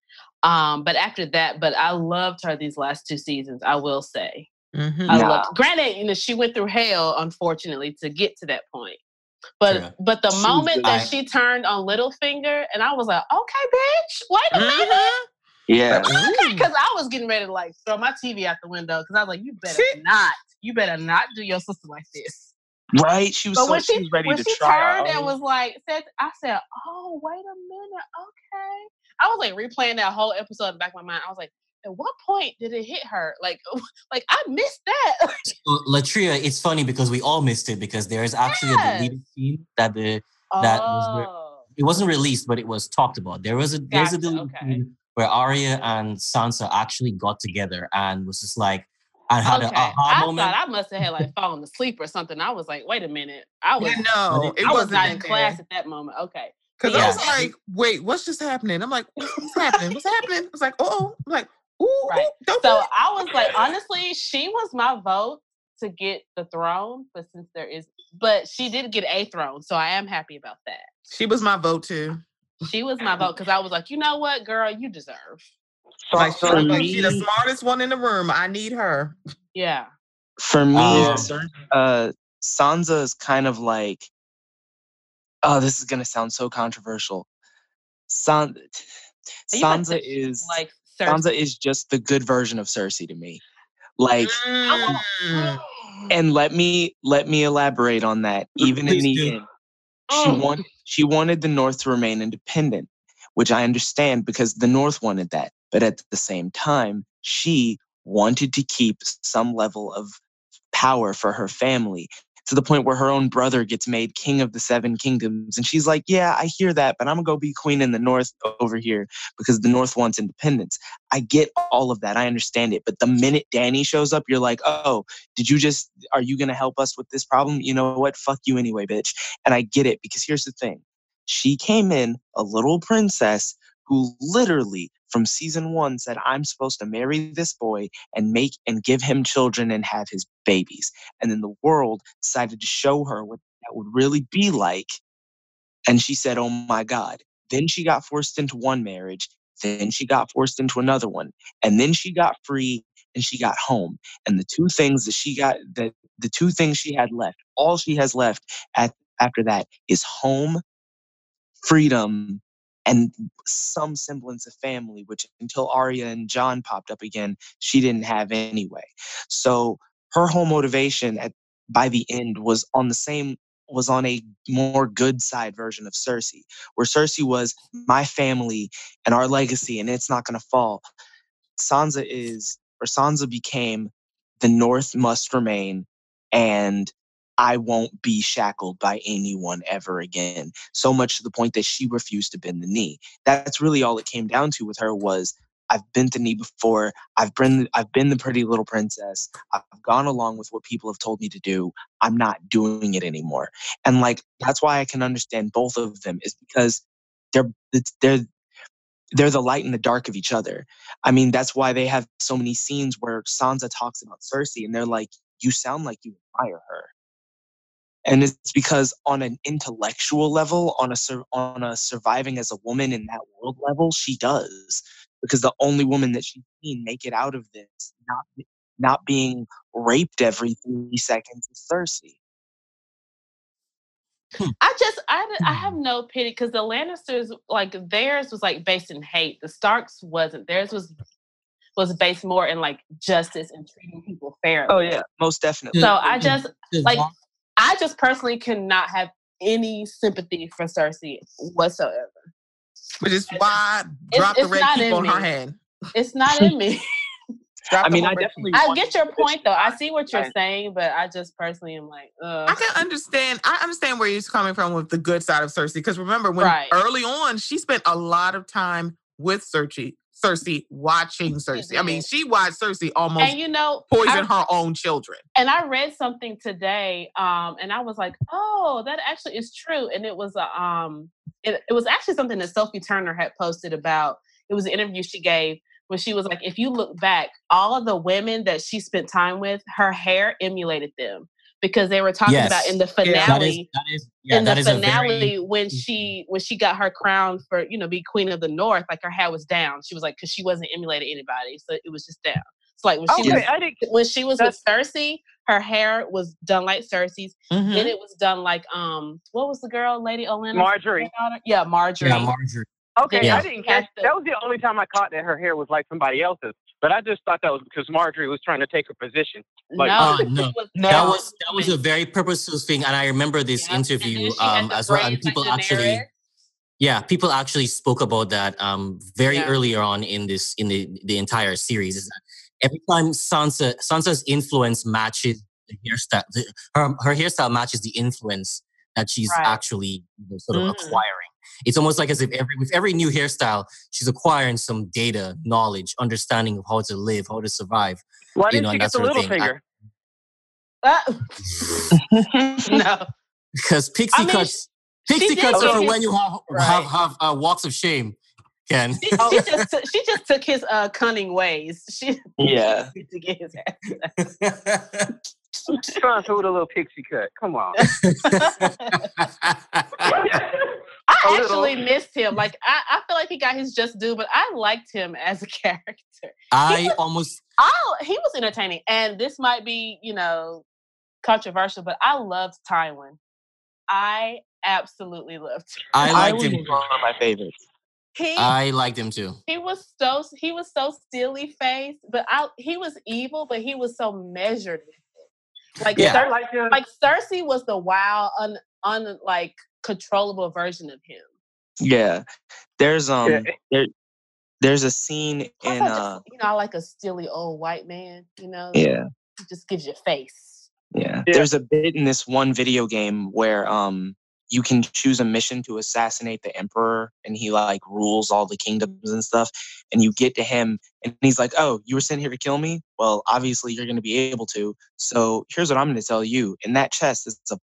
Um, but after that, but I loved her these last two seasons, I will say. Mhm. I Nah. loved granted, you know, she went through hell, unfortunately, to get to that point. But True. but the She moment good. that she turned on Littlefinger, and I was like, okay, bitch, wait a minute. Yeah. Ooh. Because I was getting ready to like throw my TV out the window because I was like, you better See? not, you better not do your sister like this. Right? She was But so when she she, was ready when to she try. turned and was like, said, I said, oh, wait a minute, okay. I was like replaying that whole episode in the back of my mind. I was like, at what point did it hit her? Like, like I missed that. Well, LaTria, it's funny because we all missed it because there is actually a deleted scene that the That was where- oh, it wasn't released, but it was talked about. There was a there's a deleted okay. scene where Arya and Sansa actually got together and was just like and had okay. an aha I moment. thought I must have had like fallen asleep or something. I was like, wait a minute. I was, Yeah, no, it- it I was wasn't in in there. class at that moment. Okay. Cause Yeah. I was like, wait, what's just happening? I'm like, what's what's happening? What's happening? I was like, oh, I'm like, ooh, Right. ooh, don't So. I was like, honestly, she was my vote to get the throne, but since there is, but she did get a throne, so I am happy about that. She was my vote too. She was my vote because I was like, you know what, girl, you deserve. Like, she for looked like she the smartest one in the room. I need her. Yeah. For me, Um, uh, Sansa is kind of like, oh, this is gonna sound so controversial. San- Sansa is like Sansa is just the good version of Cersei to me. Like, Mm. and let me let me elaborate on that. Even in the do. end, she Mm. wanted she wanted the North to remain independent, which I understand because the North wanted that. But at the same time, she wanted to keep some level of power for her family to the point where her own brother gets made king of the seven kingdoms. And she's like, Yeah, I hear that, but I'm gonna go be queen in the North over here because the North wants independence. I get all of that. I understand it. But the minute Danny shows up, you're like, Oh, did you just, are you gonna help us with this problem? You know what? Fuck you anyway, bitch. And I get it because here's the thing she came in a little princess who literally from season one said i'm supposed to marry this boy and make and give him children and have his babies. And then the world decided to show her what that would really be like. And she said oh my god. Then she got forced into one marriage. Then she got forced into another one. And then she got free and she got home. And the two things that she got that the two things she had left all she has left at after that is home freedom and some semblance of family which until Arya and Jon popped up again she didn't have anyway. So her whole motivation at by the end was on the same was on a more good side version of Cersei where Cersei was my family and our legacy and it's not going to fall. Sansa is or Sansa became the North must remain and I won't be shackled by anyone ever again. So much to the point that she refused to bend the knee. That's really all it came down to with her was I've bent the knee before. I've been I've been the pretty little princess. I've gone along with what people have told me to do. I'm not doing it anymore. And like that's why I can understand both of them is because they're they're they're the light and the dark of each other. I mean, that's why they have so many scenes where Sansa talks about Cersei and they're like, you sound like you admire her. And it's because on an intellectual level, on a sur- on a surviving as a woman in that world level, she does. Because the only woman that she's seen make it out of this, not not being raped every three seconds, is Cersei. I just I I have hmm. no pity because the Lannisters like theirs was like based in hate. The Starks wasn't. Theirs was was based more in like justice and treating people oh, fairly. Oh yeah, most definitely. So I just like Vaughn- I just personally cannot have any sympathy for Cersei whatsoever. Which is why It's- drop the red not keep in on her hand. It's not in me. Drop I mean, I definitely. I get your point though. I see what you're Right. saying, but I just personally am like, I can understand. I understand where you're coming from with the good side of Cersei. Because remember, when Right. early on, she spent a lot of time with Cersei. Cersei watching Cersei. I mean, she watched Cersei almost And you know, poison I, her own children. and I read something today, um, and I was like, oh, that actually is true. And it was a um, it, it was actually something that Sophie Turner had posted about. It was an interview she gave when she was like, if you look back, all of the women that she spent time with, her hair emulated them because they were talking about in the Yeah. finale. that is that is yeah, in the that is finale very when she when she got her crown for you know be queen of the north like her hair was down she was like because she wasn't emulating anybody so it was just down so like when she Okay, was I when she was with cersei her hair was done like cersei's Mhm. then it was done like um what was the girl lady Olenna Margaery. yeah margaery yeah, Margaery. Okay, Yeah. I didn't catch. the- That was the only time I caught that her hair was like somebody else's. But I just thought that was because Margaery was trying to take her position. Like- no, it no. No. That was that was a very purposeful thing, and I remember this Yeah. Interview um, as well. And people actually, Daenerys. yeah, people actually spoke about that um, very Yeah. earlier on in this in the the entire series. Is that every time Sansa Sansa's influence matches the hairstyle, the, her her hairstyle matches the influence that she's Right. actually you know, sort of Mhm. acquiring. It's almost like as if every with every new hairstyle, she's acquiring some data, knowledge, understanding of how to live, how to survive. Why You didn't know, she and get the little thing. I- finger? Ah, no Because pixie I mean, cuts, pixie did cuts are for when you have have, Right. have uh, walks of shame. Ken. she, she just took, she just took his uh cunning ways she Yeah. to get his ass Trying to with a little pixie cut. Come on. I A little. actually missed him. Like I, I feel like he got his just due, but I liked him as a character. I almost Oh, he was entertaining, and this might be, you know, controversial, but I loved Tywin. I absolutely loved. Him. I I liked him. one of my favorites. He I liked him too. he was so he was so steely faced, but I he was evil, but he was so measured. With it. Like Yeah. Cer- like him. like Cersei was the wild, un, un like controllable version of him. Yeah. There's um Yeah. there there's a scene Plus, in I just, uh you know, I like a steely old white man. You know, yeah. He just gives you face. Yeah. Yeah. There's a bit in this one video game where um you can choose a mission to assassinate the emperor and he like rules all the kingdoms and stuff and you get to him and he's like, "Oh, you were sent here to kill me? Well, obviously you're going to be able to. So, here's what I'm going to tell you. In that chest is a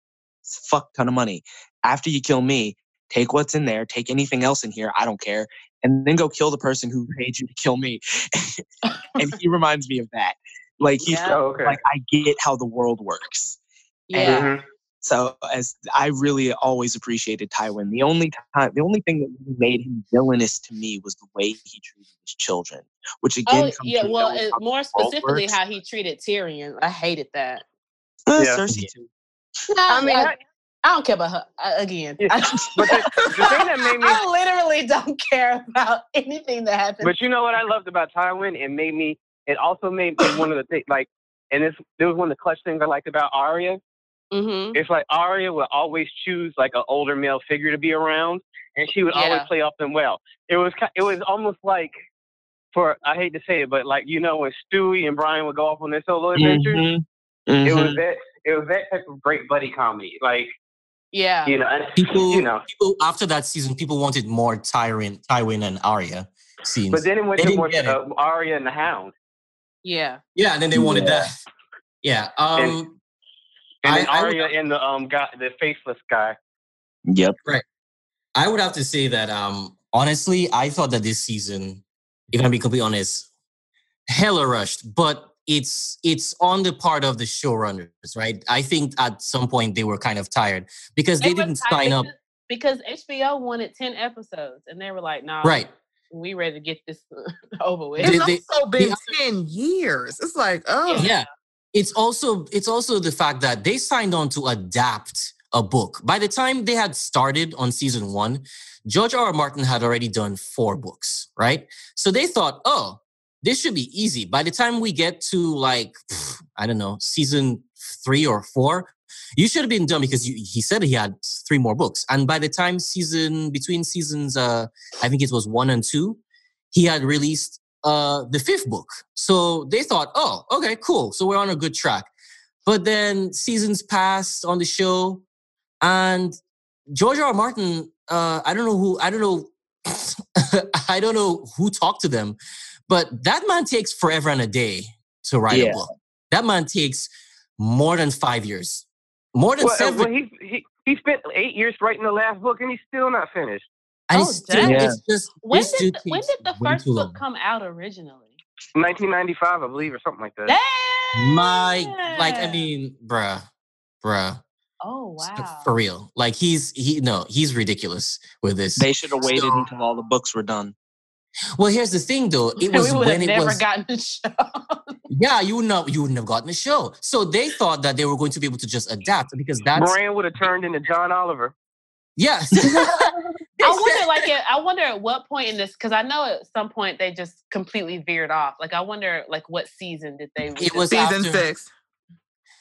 fuck ton of money. After you kill me, take what's in there, take anything else in here, I don't care, and then go kill the person who paid you to kill me." and he reminds me of that. Like he's Yeah. Oh, okay. like I get how the world works. Yeah. Mhm. So as I really always appreciated Tywin. The only time, the only thing that really made him villainous to me was the way he treated his children, which again Oh comes yeah, well, it, more specifically works. how he treated Tyrion. I hated that. Uh, Yeah. Cersei too. Nah, I mean, I, I- I don't care about her uh, again. Yeah, but the- the thing that made me- I literally don't care about anything that happens. But you know what I loved about Tywin? It made me. It also made me one of the things like, and this there was one of the clutch things I liked about Arya. Hmm It's like Arya would always choose like an older male figure to be around, and she would always play off them well. It was it was almost like, for I hate to say it, but like you know when Stewie and Brian would go off on their solo adventures, Mhm. it was Mhm. that it was that type of great buddy comedy. Like Yeah. you know, and, People, you know. people after that season, people wanted more Tywin, Tywin and Arya scenes. But then it went They to didn't more uh, Arya and the Hound, Yeah. yeah, and then they wanted Yeah. that. Yeah. Um, and then I- I would- Arya and the um guy, the faceless guy. Yep. Right. I would have to say that um honestly, I thought that this season, if I'm being completely honest, hella rushed, but it's it's on the part of the showrunners, right? I think at some point they were kind of tired because they were didn't tight sign up because- because HBO wanted 10 episodes and they were like, nah, right. we ready to get this over with. They- It's they- also been the- ten years. It's like, oh, Yeah. It's also it's also the fact that they signed on to adapt a book. By the time they had started on season one, George R. R. Martin had already done four books, right? So they thought, oh, this should be easy. By the time we get to like, I don't know, season three or four, you should have been done because you, he said he had three more books. And by the time season, between seasons, uh, I think it was one and two, he had released uh, the fifth book. So they thought, oh, okay, cool. So we're on a good track. But then seasons passed on the show, and George R. R. Martin, uh, I don't know who, I don't know, I don't know who talked to them, but that man takes forever and a day to write Yeah. a book. That man takes more than five years, more than Well, uh, seven. well, he, he he spent eight years writing the last book, and he's still not finished. And Oh, it's still, dang. it's just When this did the, when did the first book long. come out originally? 1995, I believe, or something like that. My, like, I mean, bruh, bruh. Oh uh, wow. For real. Like he's he no, he's ridiculous with this. They should have waited So- until all the books were done. well, here's the thing though. It was we when it never was gotten the show. yeah, you would not you wouldn't have gotten the show. So they thought that they were going to be able to just adapt because that Moran would have turned into John Oliver. yeah. I wonder, like, at, I wonder at what point in this, because I know at some point they just completely veered off. Like, I wonder, like, what season did they? It was? Season after- six.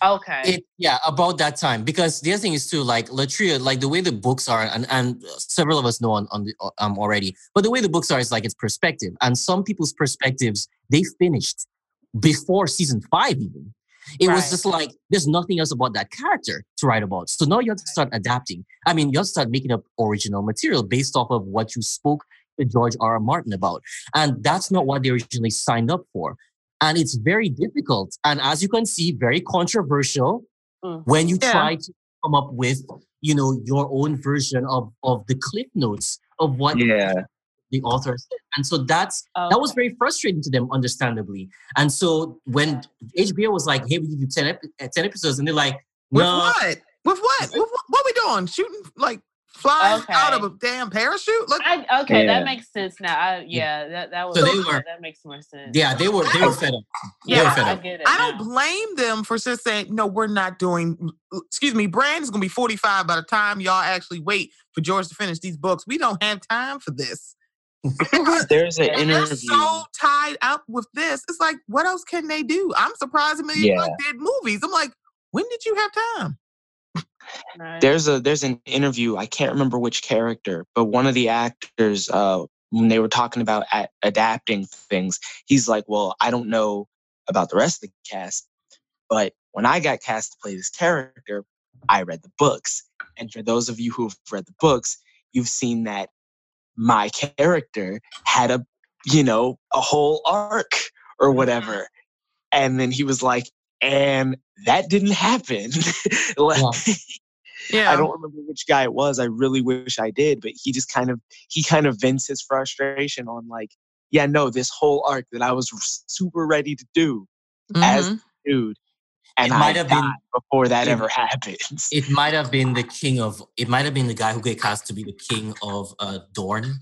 okay. It, yeah, about that time. Because the other thing is too, like LaTria, like the way the books are, and, and several of us know on, on the um already, but the way the books are is like it's perspective. And some people's perspectives, they finished before season five, even. It was just like there's nothing else about that character to write about. So now you have to start adapting. I mean, you have to start making up original material based off of what you spoke to George R. R. Martin about. And that's not what they originally signed up for. And it's very difficult. And as you can see, very controversial Mm. when you Yeah. try to come up with, you know, your own version of, of the cliff notes of what Yeah. The authors. And so that's that was very frustrating to them, understandably. And so when HBO was like, "Hey, we give you 10, ep- uh, 10 episodes," and they're like, With what? With what? With what? What we doing? Shooting like flying out of a damn parachute? Look, I, okay, Yeah. that makes sense now. I, yeah, that that was So they were- that makes more sense. yeah, they were they were fed up. They were yeah, fed I up. get it. I don't now. blame them for just saying, no, we're not doing. Excuse me, Bran is going to be 45 by the time y'all actually wait for George to finish these books. We don't have time for this. There's an Yeah. They're interview. so tied up with this. It's like, what else can they do? I'm surprised Emilia Yeah. Clarke did movies. I'm like, when did you have time? Right. there's a there's an interview i can't remember which character but one of the actors uh when they were talking about a- adapting things he's like well i don't know about the rest of the cast but when i got cast to play this character i read the books and for those of you who have read the books you've seen that my character had a you know a whole arc or whatever and then he was like and that didn't happen like Yeah. I don't remember which guy it was. I really wish I did, but he just kind of he kind of vents his frustration on like, yeah, no, this whole arc that I was super ready to do as Mhm. dude, and It I might have been- before that it- ever happens. It might have been the king of. It might have been the guy who got cast to be the king of uh, Dorne.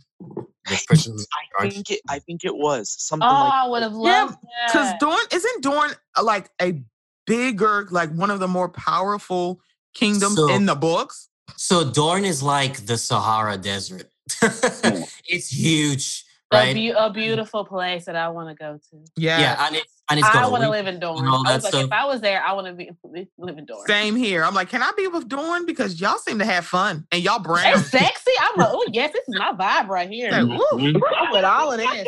The person I think it. I think it was something Oh, like. I would have Yeah, loved Because that. Dorne isn't Dorne uh, like a bigger, like one of the more powerful kingdoms So- in the books? So Dorne is like the Sahara Desert. it's huge, A, right? beau- a beautiful place that I want to go to. Yeah. yeah, and it's and it's got I a want to live in Dorne. all I was like, stuff. if I was there, I want to be live in Dorne. Same here. I'm like, can I be with Dorne? Because y'all seem to have fun and y'all brown. It's sexy. I'm like, oh yes, this is my vibe right here. Like, Ooh, ooh. I'm with all of this.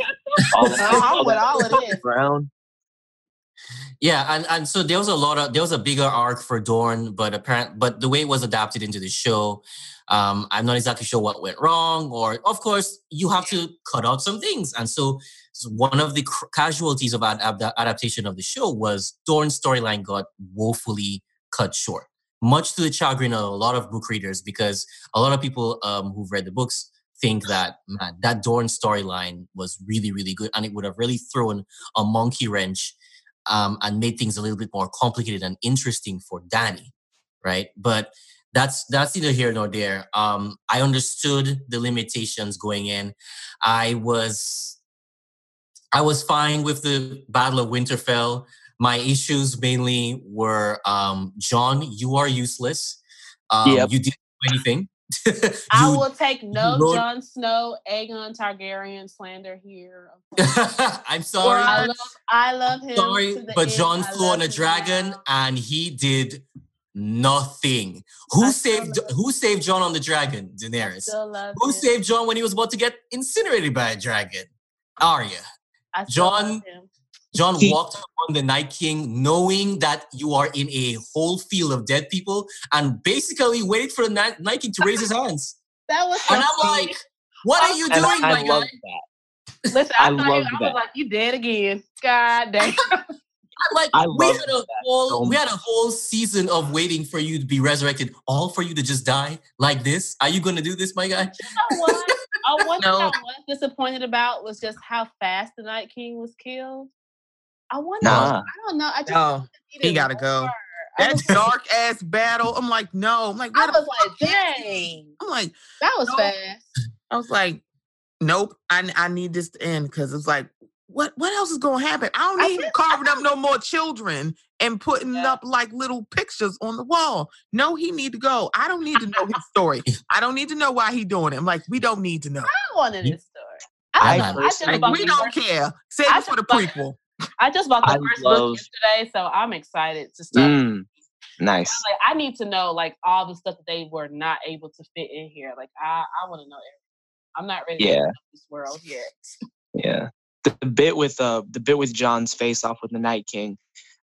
all of I'm with all of this. Brown. Yeah, and, and so there was a lot of there was a bigger arc for Dorne, but apparent but the way it was adapted into the show, um, I'm not exactly sure what went wrong. Or of course, you have to cut out some things, and so, one of the cr- casualties of ad- ad- adaptation of the show was Dorne's storyline got woefully cut short, much to the chagrin of a lot of book readers, because a lot of people um, who've read the books think that man that Dorne storyline was really really good, and it would have really thrown a monkey wrench um, and made things a little bit more complicated and interesting for Danny, right? But that's that's neither here nor there. Um, I understood the limitations going in. I was I was fine with the Battle of Winterfell. My issues mainly were um, Jon, you are useless. Um, Yep. You didn't do anything. I will take no wrote- Jon Snow, Aegon Targaryen slander here. I'm sorry. I love, I love him. sorry, to the but end. Jon flew on a dragon now. and he did nothing. Who I saved who saved Jon on the dragon? Daenerys. still love Who him. saved Jon when he was about to get incinerated by a dragon? Arya. I Jon- Jon He- walked on the Night King knowing that you are in a whole field of dead people and basically waited for the Night, Night King to raise his hands. That was so And I'm sweet. like, what are you And doing, I my love guy? that. Listen, I, I saw you, love I that. was like, you dead again. God damn. I'm like, I we had a whole so we had a whole season of waiting for you to be resurrected, all for you to just die like this. Are you gonna do this, my guy? You know what? Oh, one thing I was disappointed about was just how fast the Night King was killed. I wonder. Nah. I don't know. I just No, felt he gotta go. more. I That dark ass battle. I'm like, no. I'm like, I the was like, fuck dang, I'm like, that was No. fast. I was like, nope. I I need this to end because it's like, what what else is gonna happen? I don't I need him carving up no more children and putting Yeah. up like little pictures on the wall. No, he need to go. I don't need to know his story. I don't need to know why he doing it. I'm like, we don't need to know. I wanted You- this story. I I, just- I just personally- Like, bought we don't first- care. Save I it for the just bought- prequel. I just bought the I first love- book yesterday, so I'm excited to start. Mm, nice. Like, I need to know like all the stuff that they were not able to fit in here. Like I, I want to know everything. I'm not ready to Yeah. know this world yet. Yeah. The, bit with uh the bit with Jon's face off with the Night King.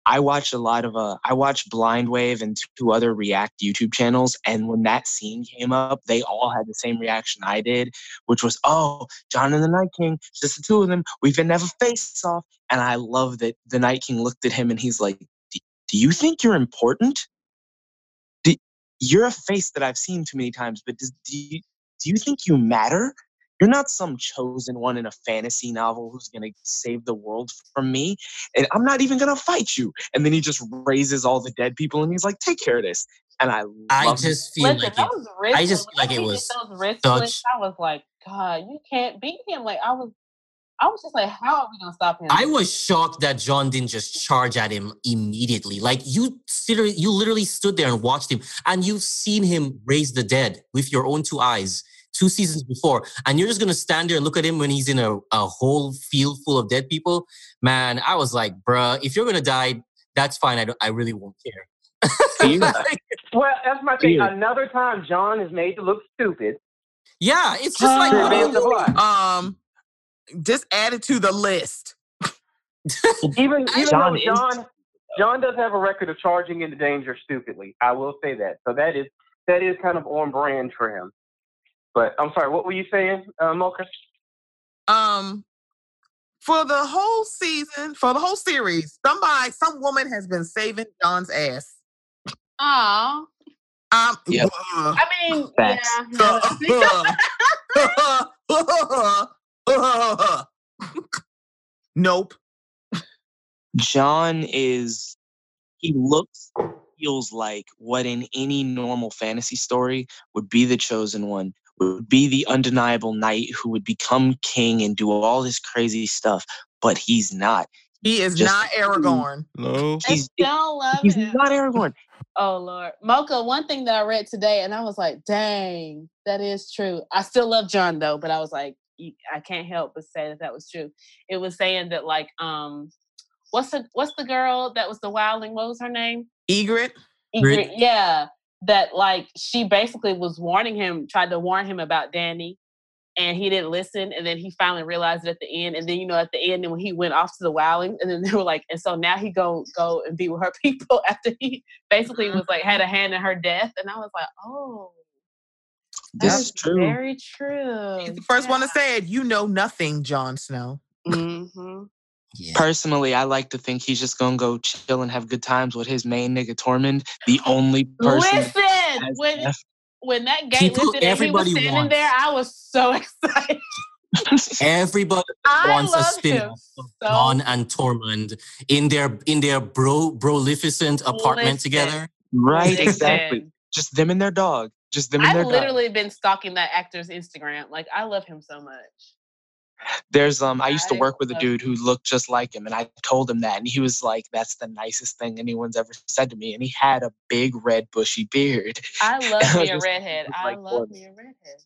I watched a lot of uh I watched Blind Wave and two other React YouTube channels, and when that scene came up, they all had the same reaction I did, which was, "Oh, Jon and the Night King, just the two of them. We can never face off." And I love that the Night King looked at him and he's like, "Do do you think you're important? Do, you're a face that I've seen too many times, but does, do you do you think you matter?" You're not some chosen one in a fantasy novel who's going to save the world from me. And I'm not even going to fight you. And then he just raises all the dead people and he's like, take care of this. And I I love just feel Listen, like it, those wrist I just feel like it when he did was those wrist such- I was like, God, you can't beat him. Like I was, I was just like, how are we gonna stop him? I was shocked that Jon didn't just charge at him immediately. Like you, literally- you literally stood there and watched him, and you've seen him raise the dead with your own two eyes two seasons before, and you're just gonna stand there and look at him when he's in a, a whole field full of dead people. Man, I was like, bruh, if you're gonna die, that's fine. I don't, I really won't care. Fear. Well, that's my thing. Weird. Another time, Jon is made to look stupid. yeah, it's just like to what are you advance the doing? plot. Um, just add it to the list. Even even Jon though Jon Jon does have a record of charging into danger stupidly. I will say that. So that is that is kind of on brand for him. But I'm sorry, what were you saying, uh, Mocha? Um, for the whole season, for the whole series, somebody, some woman has been saving Jon's ass. Aw. Um, Yep. I mean, Facts. yeah. nope. Jon is, he looks, feels like what in any normal fantasy story would be the chosen one, would be the undeniable knight who would become king and do all this crazy stuff. But he's not. He is Just- not Aragorn. No. I He's, don't love he's him. not Aragorn. Oh Lord, Mocha. One thing that I read today, and I was like, "Dang, that is true." I still love Jon though, but I was like, I can't help but say that that was true. It was saying that like, um, what's the what's the girl that was the wildling? What was her name? Ygritte. Ygritte. Yeah, that like she basically was warning him, tried to warn him about Danny, and he didn't listen. And then he finally realized it at the end. And then you know at the end, and when he went off to the wildling, and then they were like, and so now he go go and be with her people after he basically was like had a hand in her death. And I was like, oh, This is true. very true. He's the first one to say it. You know nothing, Jon Snow. hmm Yeah. Personally, I like to think he's just gonna go chill and have good times with his main nigga Tormund, the only person. Listen, when left. when that gate People- lifted and he was everybody standing wants- there, I was so excited. Everybody I wants a love spin him off so Jon and Tormund in their in their bro brolificent apartment Listen. together. right, exactly. Just them and their dog. Just them and their I've dog. literally been stalking that actor's Instagram. Like I love him so much. There's um I used to work with a dude who looked just like him and I told him that and he was like that's the nicest thing anyone's ever said to me and he had a big red bushy beard. I love I me a redhead. I like love me a redhead.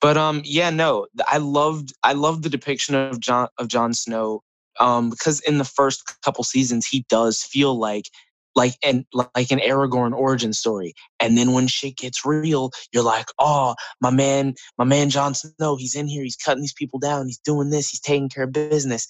But um yeah no I loved I loved the depiction of Jon of Jon Snow um because in the first couple seasons he does feel like like and like an Aragorn origin story. And then when shit gets real you're like oh my man my man Jon Snow he's in here he's cutting these people down he's doing this he's taking care of business.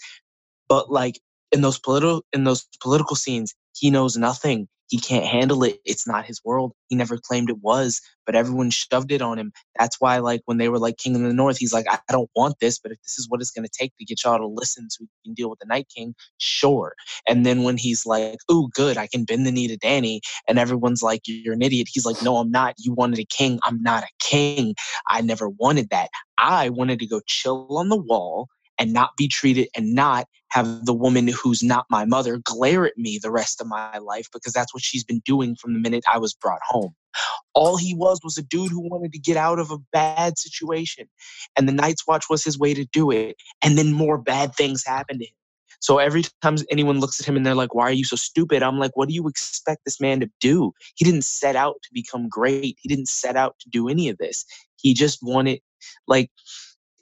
But like in those political in those political scenes he knows nothing he can't handle it it's not his world he never claimed it was but everyone shoved it on him. That's why like when they were like king of the north he's like i, don't want this but if this is what it's going to take to get y'all to listen so we can deal with the night king sure. And then when he's like ooh good i can bend the knee to danny and everyone's like you're an idiot he's like no i'm not you wanted a king i'm not a king i never wanted that. I wanted to go chill on the wall and not be treated and not have the woman who's not my mother glare at me the rest of my life because that's what she's been doing from the minute I was brought home. All he was was a dude who wanted to get out of a bad situation. And the Night's Watch was his way to do it. And then more bad things happened to him. So every time anyone looks at him and they're like, why are you so stupid? I'm like, what do you expect this man to do? He didn't set out to become great. He didn't set out to do any of this. He just wanted, like,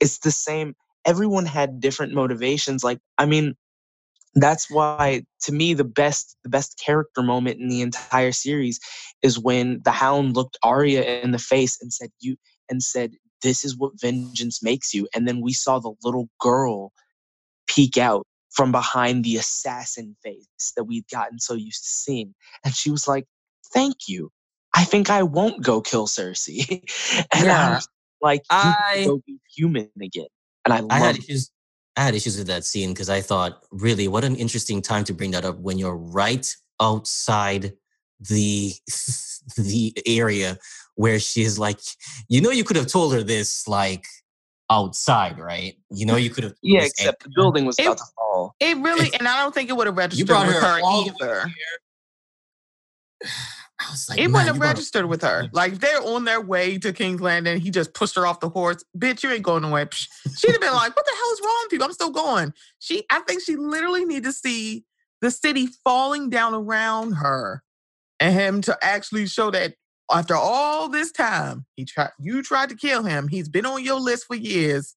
it's the same. Everyone had different motivations. Like, I mean, that's why to me the best the best character moment in the entire series is when the hound looked Arya in the face and said you and said this is what vengeance makes you and then we saw the little girl peek out from behind the assassin face that we'd gotten so used to seeing and she was like thank you i think i won't go kill cersei and i Yeah. was like you I- go be human again and i love I had it. issues. I had issues with that scene because I thought, really, what an interesting time to bring that up when you're right outside the the area where she's like, you know, you could have told her this like outside, right? You know, you could have. yeah this except the building was It- about to fall It really, It's- and I don't think it would have You registered brought with her her all the way either. I was like, It wouldn't have registered with her. Like they're on their way to King's Landing. He just pushed her off the horse. Bitch, you ain't going nowhere. She'd have been like, "What the hell is wrong with you? I'm still going." She, I think she literally need to see the city falling down around her, and him to actually show that after all this time, he tried. You tried to kill him. He's been on your list for years,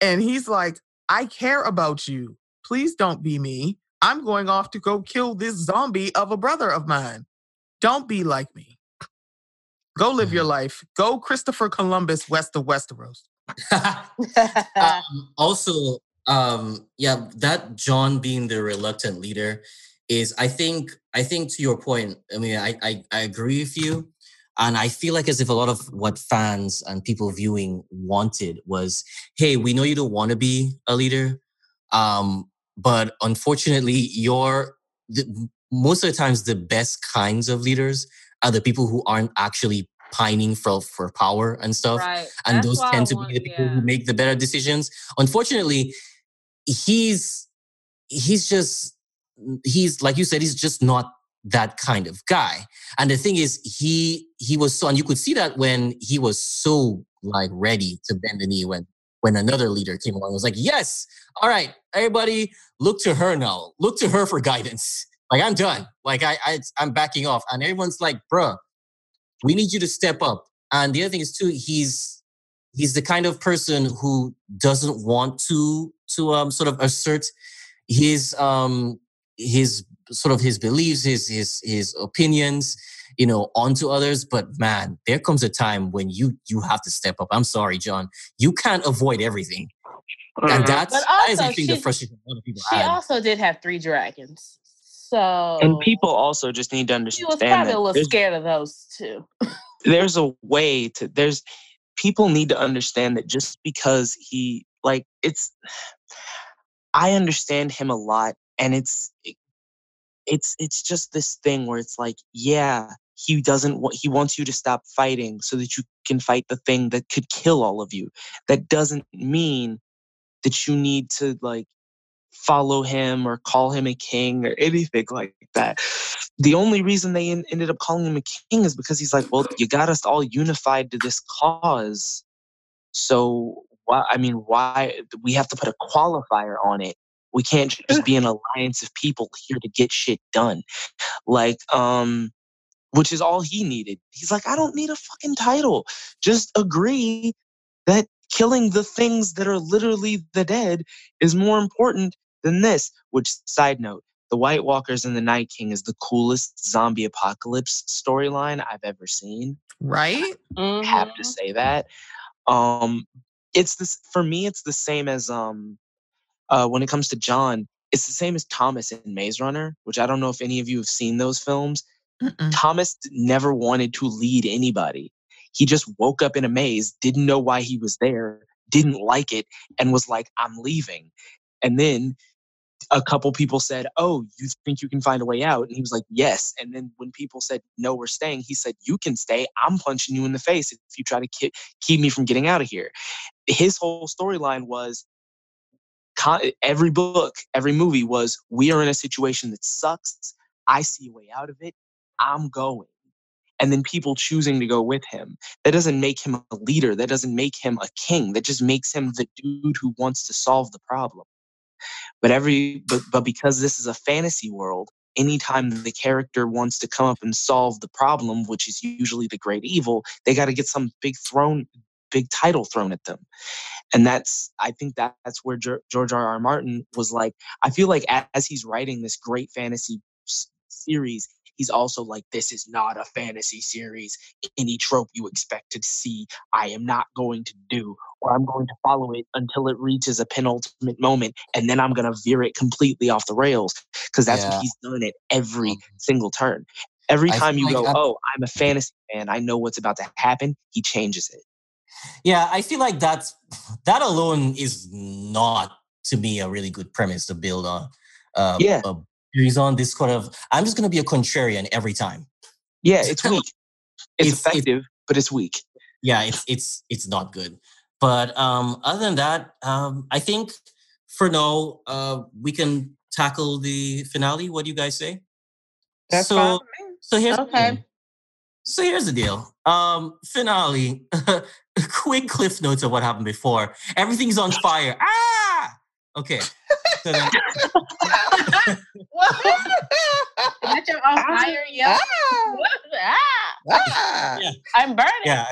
and he's like, "I care about you. Please don't be me. I'm going off to go kill this zombie of a brother of mine." Don't be like me. Go live your life. Go Christopher Columbus west of Westeros. um, also, um, yeah, that Jon being the reluctant leader is, I think, I think to your point. I mean, I, I, I agree with you, and I feel like as if a lot of what fans and people viewing wanted was, hey, we know you don't want to be a leader, um, but unfortunately, you're the, most of the times the best kinds of leaders are the people who aren't actually pining for for power and stuff right. and That's those tend to want- be the people yeah. who make the better decisions. Unfortunately, he's he's just he's like you said, he's just not that kind of guy. And the thing is, he he was so, and you could see that when he was so like ready to bend the knee when when another leader came along. Was like, yes, all right, everybody, look to her now. Look to her for guidance. Like I'm done. Like I, I I'm backing off, and everyone's like, bruh, we need you to step up. And the other thing is too, he's he's the kind of person who doesn't want to to um sort of assert his um his sort of his beliefs, his his his opinions, you know, onto others. But man, there comes a time when you you have to step up. I'm sorry, Jon. You can't avoid everything. And Mhm. that's But that is I also, the she- frustration a lot of people She had. also did have three dragons. So and people also just need to understand. she was probably a little scared of those two. there's a way to there's people need to understand that just because he like it's i understand him a lot and it's it's it's just this thing where it's like yeah he doesn't want he wants you to stop fighting so that you can fight the thing that could kill all of you that doesn't mean that you need to like follow him or call him a king or anything like that the only reason they en- ended up calling him a king is because he's like well you got us all unified to this cause so why? I mean, why we have to put a qualifier on it? We can't just be an alliance of people here to get shit done. Like, um, which is all he needed. He's like, I don't need a fucking title. Just agree that killing the things that are literally the dead is more important than this. Which, side note, the White Walkers and the Night King is the coolest zombie apocalypse storyline I've ever seen. Right? I have to Mhm. say that. Um, it's this for me. It's the same as um, uh, when it comes to Jon. It's the same as Thomas in Maze Runner, which I don't know if any of you have seen those films. Mm-mm. Thomas never wanted to lead anybody. He just woke up in a maze, didn't know why he was there, didn't like it, and was like, I'm leaving. And then a couple people said, Oh, you think you can find a way out? And he was like, Yes. And then when people said, No, we're staying, he said, You can stay. I'm punching you in the face if you try to ki- keep me from getting out of here. His whole storyline was con- every book, every movie was, We are in a situation that sucks. I see a way out of it. I'm going. And then people choosing to go with him. That doesn't make him a leader. That doesn't make him a king. That just makes him the dude who wants to solve the problem. But every but, but because this is a fantasy world, anytime the character wants to come up and solve the problem, which is usually the great evil, they got to get some big throne, big title thrown at them. And that's I think that that's where George R. R. Martin was like I feel like as he's writing this great fantasy series, he's also like this is not a fantasy series. Any trope you expect to see, I am not going to do or I'm going to follow it until it reaches a penultimate moment, and then I'm going to veer it completely off the rails because that's Yeah. what he's done at every Um, single turn. Every I time you like go, I'm- oh, I'm a fantasy fan, I know what's about to happen. He changes it. Yeah, I feel like that's that alone is not to me a really good premise to build on. Uh, Yeah. a series on this kind of. I'm just gonna be a contrarian every time. Yeah, it's weak. It's, It's- it's- effective, but it's weak. Yeah, it's it's it's not good. But um, other than that, um, I think for now uh, we can tackle the finale. What do you guys say? That's so, fine. So here's the Okay. So here's the deal. Um, finale. quick cliff notes of what happened before. Everything's on fire. Ah. Okay. So then, Let your on fire, yeah. ah, Ah. Yeah. I'm burning. yeah,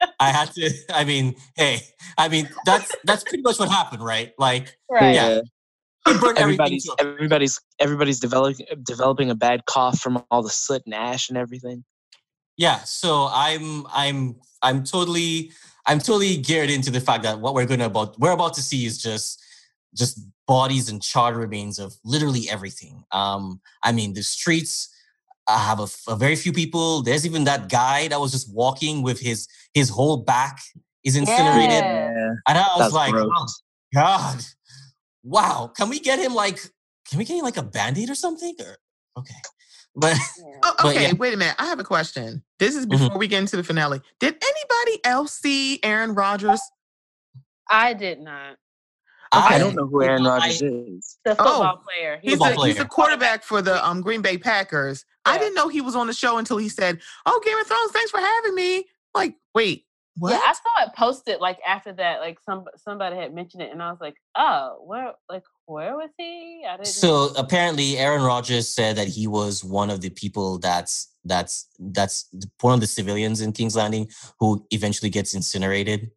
I, I had to. I mean, hey, I mean that's that's pretty much what happened, right? Like, Right. Yeah. he burned everything. Everybody's everybody's everybody's developing developing a bad cough from all the soot and ash and everything. Yeah, so I'm I'm I'm totally I'm totally geared into the fact that what we're gonna about we're about to see is just just bodies and charred remains of literally everything. Um, I mean the streets I have a very few people. There's even that guy that was just walking with his his whole back is incinerated, Yeah. and I was That's like, gross. oh God, wow! Can we get him like can we get him like a band-aid or something? Or okay, but Oh, But okay, yeah. wait a minute. I have a question. This is Mhm. before we get into the finale. Did anybody else see Aaron Rodgers? I did not. I I- don't know who Aaron I- Rodgers is. The Oh, football player. He's Football the, he's player. the quarterback for the um, Green Bay Packers. I didn't know he was on the show until he said, "Oh, Game of Thrones, thanks for having me." Like, wait, what? Yeah, I saw it posted like after that. Like some somebody had mentioned it, and I was like, "Oh, where? Like where was he?" I didn't. So apparently, Aaron Rodgers said that he was one of the people that's that's that's one of the civilians in King's Landing who eventually gets incinerated.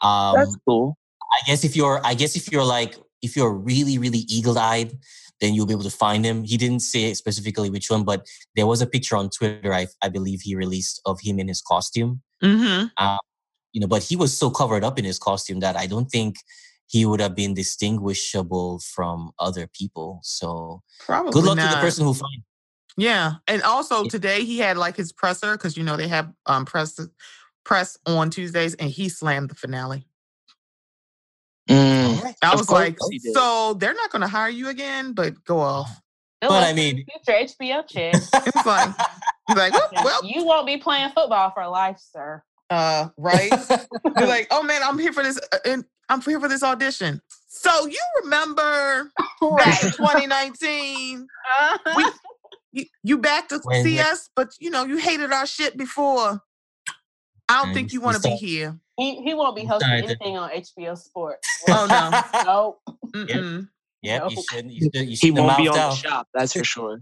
Um, That's cool. I guess if you're, I guess if you're like, if you're really, really eagle-eyed, then you'll be able to find him. He didn't say specifically which one, but there was a picture on Twitter, I, I believe he released of him in his costume. mm-hmm. You know, but he was so covered up in his costume that I don't think he would have been distinguishable from other people. So Probably good luck not. to the person who finds. Yeah, and also Yeah. today he had like his presser because you know they have um press press on Tuesdays, and he slammed the finale. Mm. I was course like, so they're not going to hire you again, but go off. It But I mean, future HBO chick. It's like, like, well, well, you won't be playing football for life, sir. uh, right? You're like, oh man, I'm here for this, uh, and I'm here for this audition. So you remember back in 2019, we, you, you back to see us, but you know you hated our shit before. I don't And think you want to be here. He he won't be hosting Sorry, the- anything on HBO Sports. Oh, no. Nope. Mm-mm. Yep, you No. should. You should. You He won't be on out. the shop, that's for sure.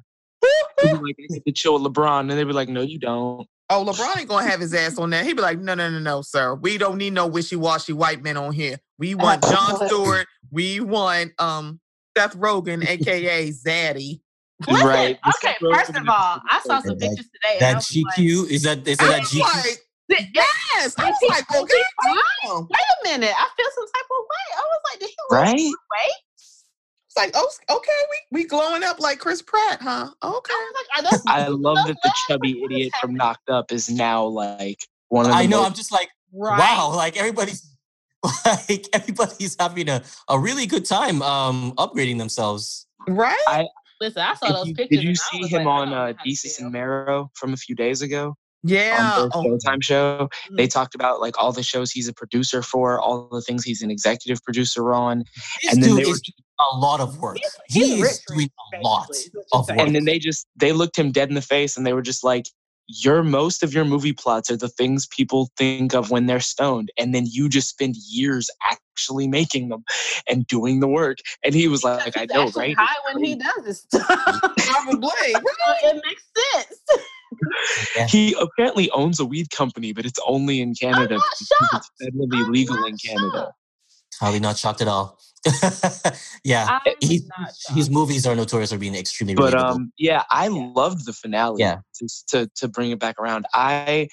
Like, I get to chill with LeBron, and they'd be like, No, you don't. Oh, LeBron ain't gonna have his ass on that. He'd be like, no, no, no, no, sir. We don't need no wishy-washy white men on here. We want Jon Stewart. We want um Seth Rogen, aka Zaddy. Listen, Right. Okay, first of all, I saw some pictures today. and That was GQ is that is it I that GQ? like, Like, yes. I was like, okay, damn. Wait a minute. I feel some type of way. I was like, did he lose Right? weight? It's like, oh, okay, we we glowing up like Chris Pratt, huh? Okay. I like, I love that the chubby What is idiot from? Knocked Up is now like one of the I know. most- I'm just like, Right. wow. Like everybody's like everybody's having a, a really good time um upgrading themselves. Right? Listen, I saw those you, pictures. did you see him like, on don't uh, how to Desus feel. and Mero from a few days ago? Yeah. on Oh, Showtime show. They Mhm. talked about like all the shows he's a producer for, all the things he's an executive producer on, This And then they were a lot of work. He's- He is doing a lot basically, is what you're of work. and then they just they looked him dead in the face and they were just like, "Your most of your movie plots are the things people think of when they're stoned, and then you just spend years actually making them and doing the work." And he was like, "I know, right?" High when he does this stuff. probably. So it makes sense. Yeah. He apparently owns a weed company, but it's only in Canada. not shocked. It's federally I'm legal not in Canada. shocked. Probably not shocked at all. yeah. He, his movies are notorious for being extremely but relatable. um yeah i loved the finale Yeah. to, to to bring it back around i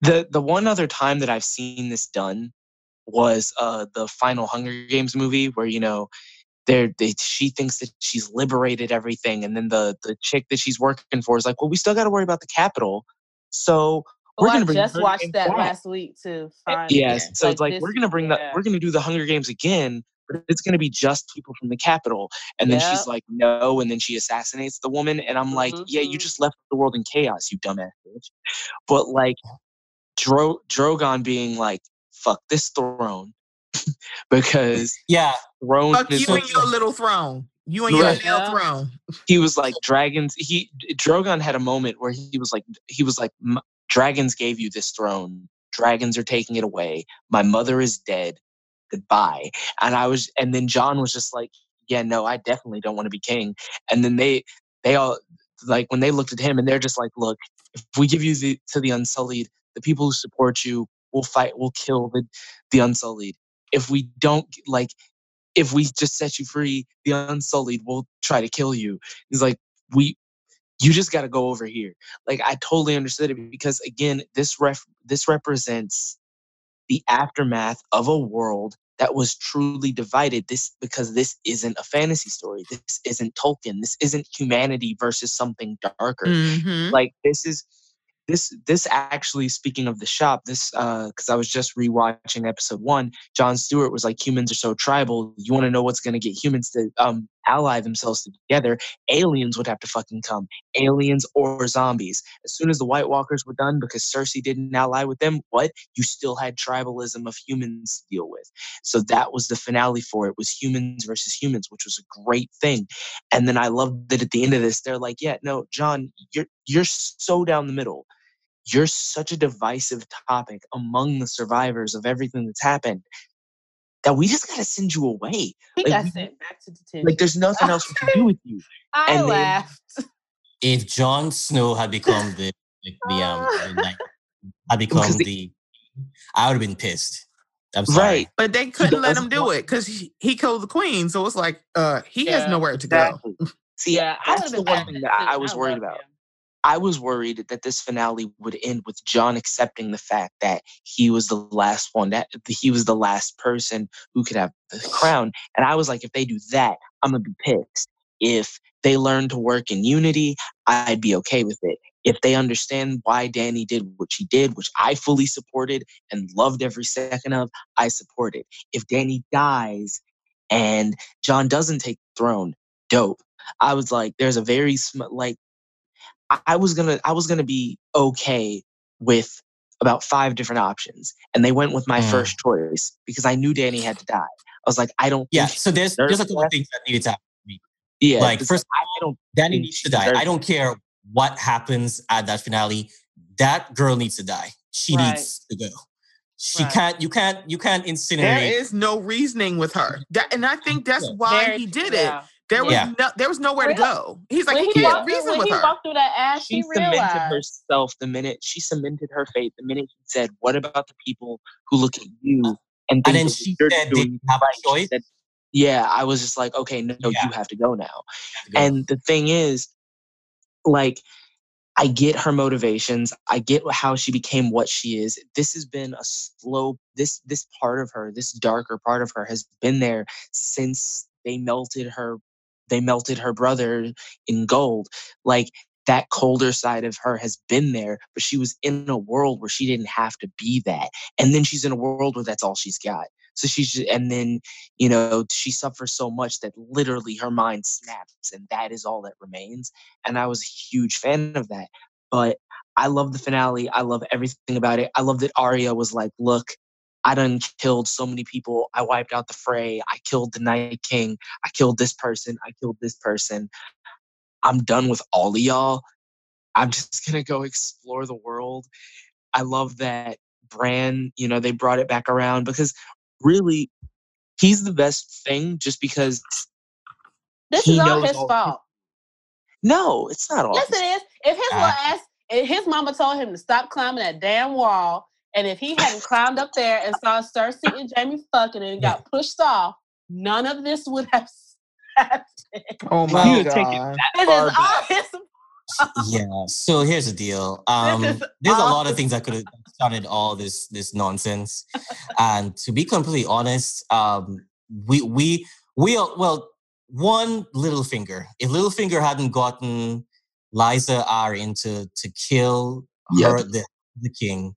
the the one other time that i've seen this done was uh the final hunger games movie where you know there they she thinks that she's liberated everything and then the the chick that she's working for is like well we still got to worry about the Capitol so we're Oh, gonna I bring just Hunger watched that back." last week too. Finally. Yes. So it's like this- we're gonna bring the we're gonna do the Hunger Games again, but it's gonna be just people from the Capitol. And then she's like, no, and then she assassinates the woman, and I'm like, yeah, you Mhm. just left the world in chaos, you dumbass bitch. But like, Dro- Drogon being like, fuck this throne, because yeah. Throne Fuck you and your little throne. You and your Right. little Yeah. throne. he was like dragons he drogon had a moment where he was like he was like dragons gave you this throne dragons are taking it away my mother is dead goodbye and i was and then jon was just like yeah no i definitely don't want to be king and then they they all like when they looked at him and they're just like look if we give you the to the unsullied the people who support you will fight will kill the the unsullied if we don't like if we just set you free, the unsullied will try to kill you. He's like, we, you just got to go over here. Like I totally understood it because again, this ref, this represents the aftermath of a world that was truly divided. This because this isn't a fantasy story. This isn't Tolkien. This isn't humanity versus something darker Mhm. like this is this this actually speaking of the shop this uh because i was just rewatching episode one jon stewart was like humans are so tribal you want to know what's going to get humans to um ally themselves together aliens would have to fucking come aliens or zombies. As soon as the white walkers were done because cersei didn't ally with them what? You still had tribalism of humans to deal with. So that was the finale for it was humans versus humans which was a great thing. And then I love that at the end of this, they're like, "Yeah, no, Jon, you're you're so down the middle. You're such a divisive topic among the survivors of everything that's happened that we just gotta send you away. He like, got we- sent back to detention. Like, there's nothing else we can do with you." I and then- If Jon Snow had become the the, the um the, knight, had become the- the, I would have been pissed. I'm sorry. Right? But they couldn't let him do it because he, he killed the queen. So it's like, uh, he has nowhere to go. See, yeah, that's the one thing that at I was worried about. him. I was worried that this finale would end with Jon accepting the fact that he was the last one, that he was the last person who could have the crown. And I was like, if they do that, I'm gonna be pissed. If they learn to work in unity, I'd be okay with it. If they understand why Dany did what she did, which I fully supported and loved every second of, I support it. If Dany dies and Jon doesn't take the throne, dope. I was like, there's a very sm- like I- I was gonna I was gonna be okay with about five different options, and they went with my Mm. first choice because I knew Dany had to die. I was like, I don't. Yeah. think- So there's There's there's a couple that. of things that needed to happen. yeah. like, first- I don't. Dany needs to die. I don't care what happens at that finale. That girl needs to die. She Right. needs to go. She Right. can't. You can't. You can't incinerate. There is no reasoning with her, that, and I think that's why Very- he did it. Yeah. There was Yeah. no, there was nowhere to go. He's like when he he, can't walked through, reason when with he her. walked through that ass, she he cemented herself the minute she cemented her fate the minute she said, "What about the people who look at you uh, and think and then that she said doing didn't have a choice. said, yeah, I was just like, okay, no, Yeah. you have to go now. Go. And the thing is, like, I get her motivations. I get how she became what she is. This has been a slow. This this part of her, this darker part of her, has been there since they melted her. They melted her brother in gold. Like that colder side of her has been there, but she was in a world where she didn't have to be that. And then she's in a world where that's all she's got. So she's and then you know she suffers so much that literally her mind snaps, and that is all that remains. And I was a huge fan of that. But I love the finale. I love everything about it. I love that Arya was like, "Look, I done killed so many people. I wiped out the fray. I killed the Night King. I killed this person. I killed this person. I'm done with all of y'all. I'm just gonna go explore the world. I love that Bran, you know, they brought it back around because really he's the best thing just because This is all his all- fault. no, it's not all Yes, it is. If his little Ah. ass, if his mama told him to stop climbing that damn wall, and if he hadn't climbed up there and saw Cersei and Jaime fucking and got pushed off, none of this would have happened. Oh my would take it god! This is all his yeah. So here's the deal. Um, is there's a lot of things that could have started all this this nonsense. and to be completely honest, um, we we we are, well one Littlefinger. If Littlefinger hadn't gotten Lysa Arryn to to kill her Yep. the the king,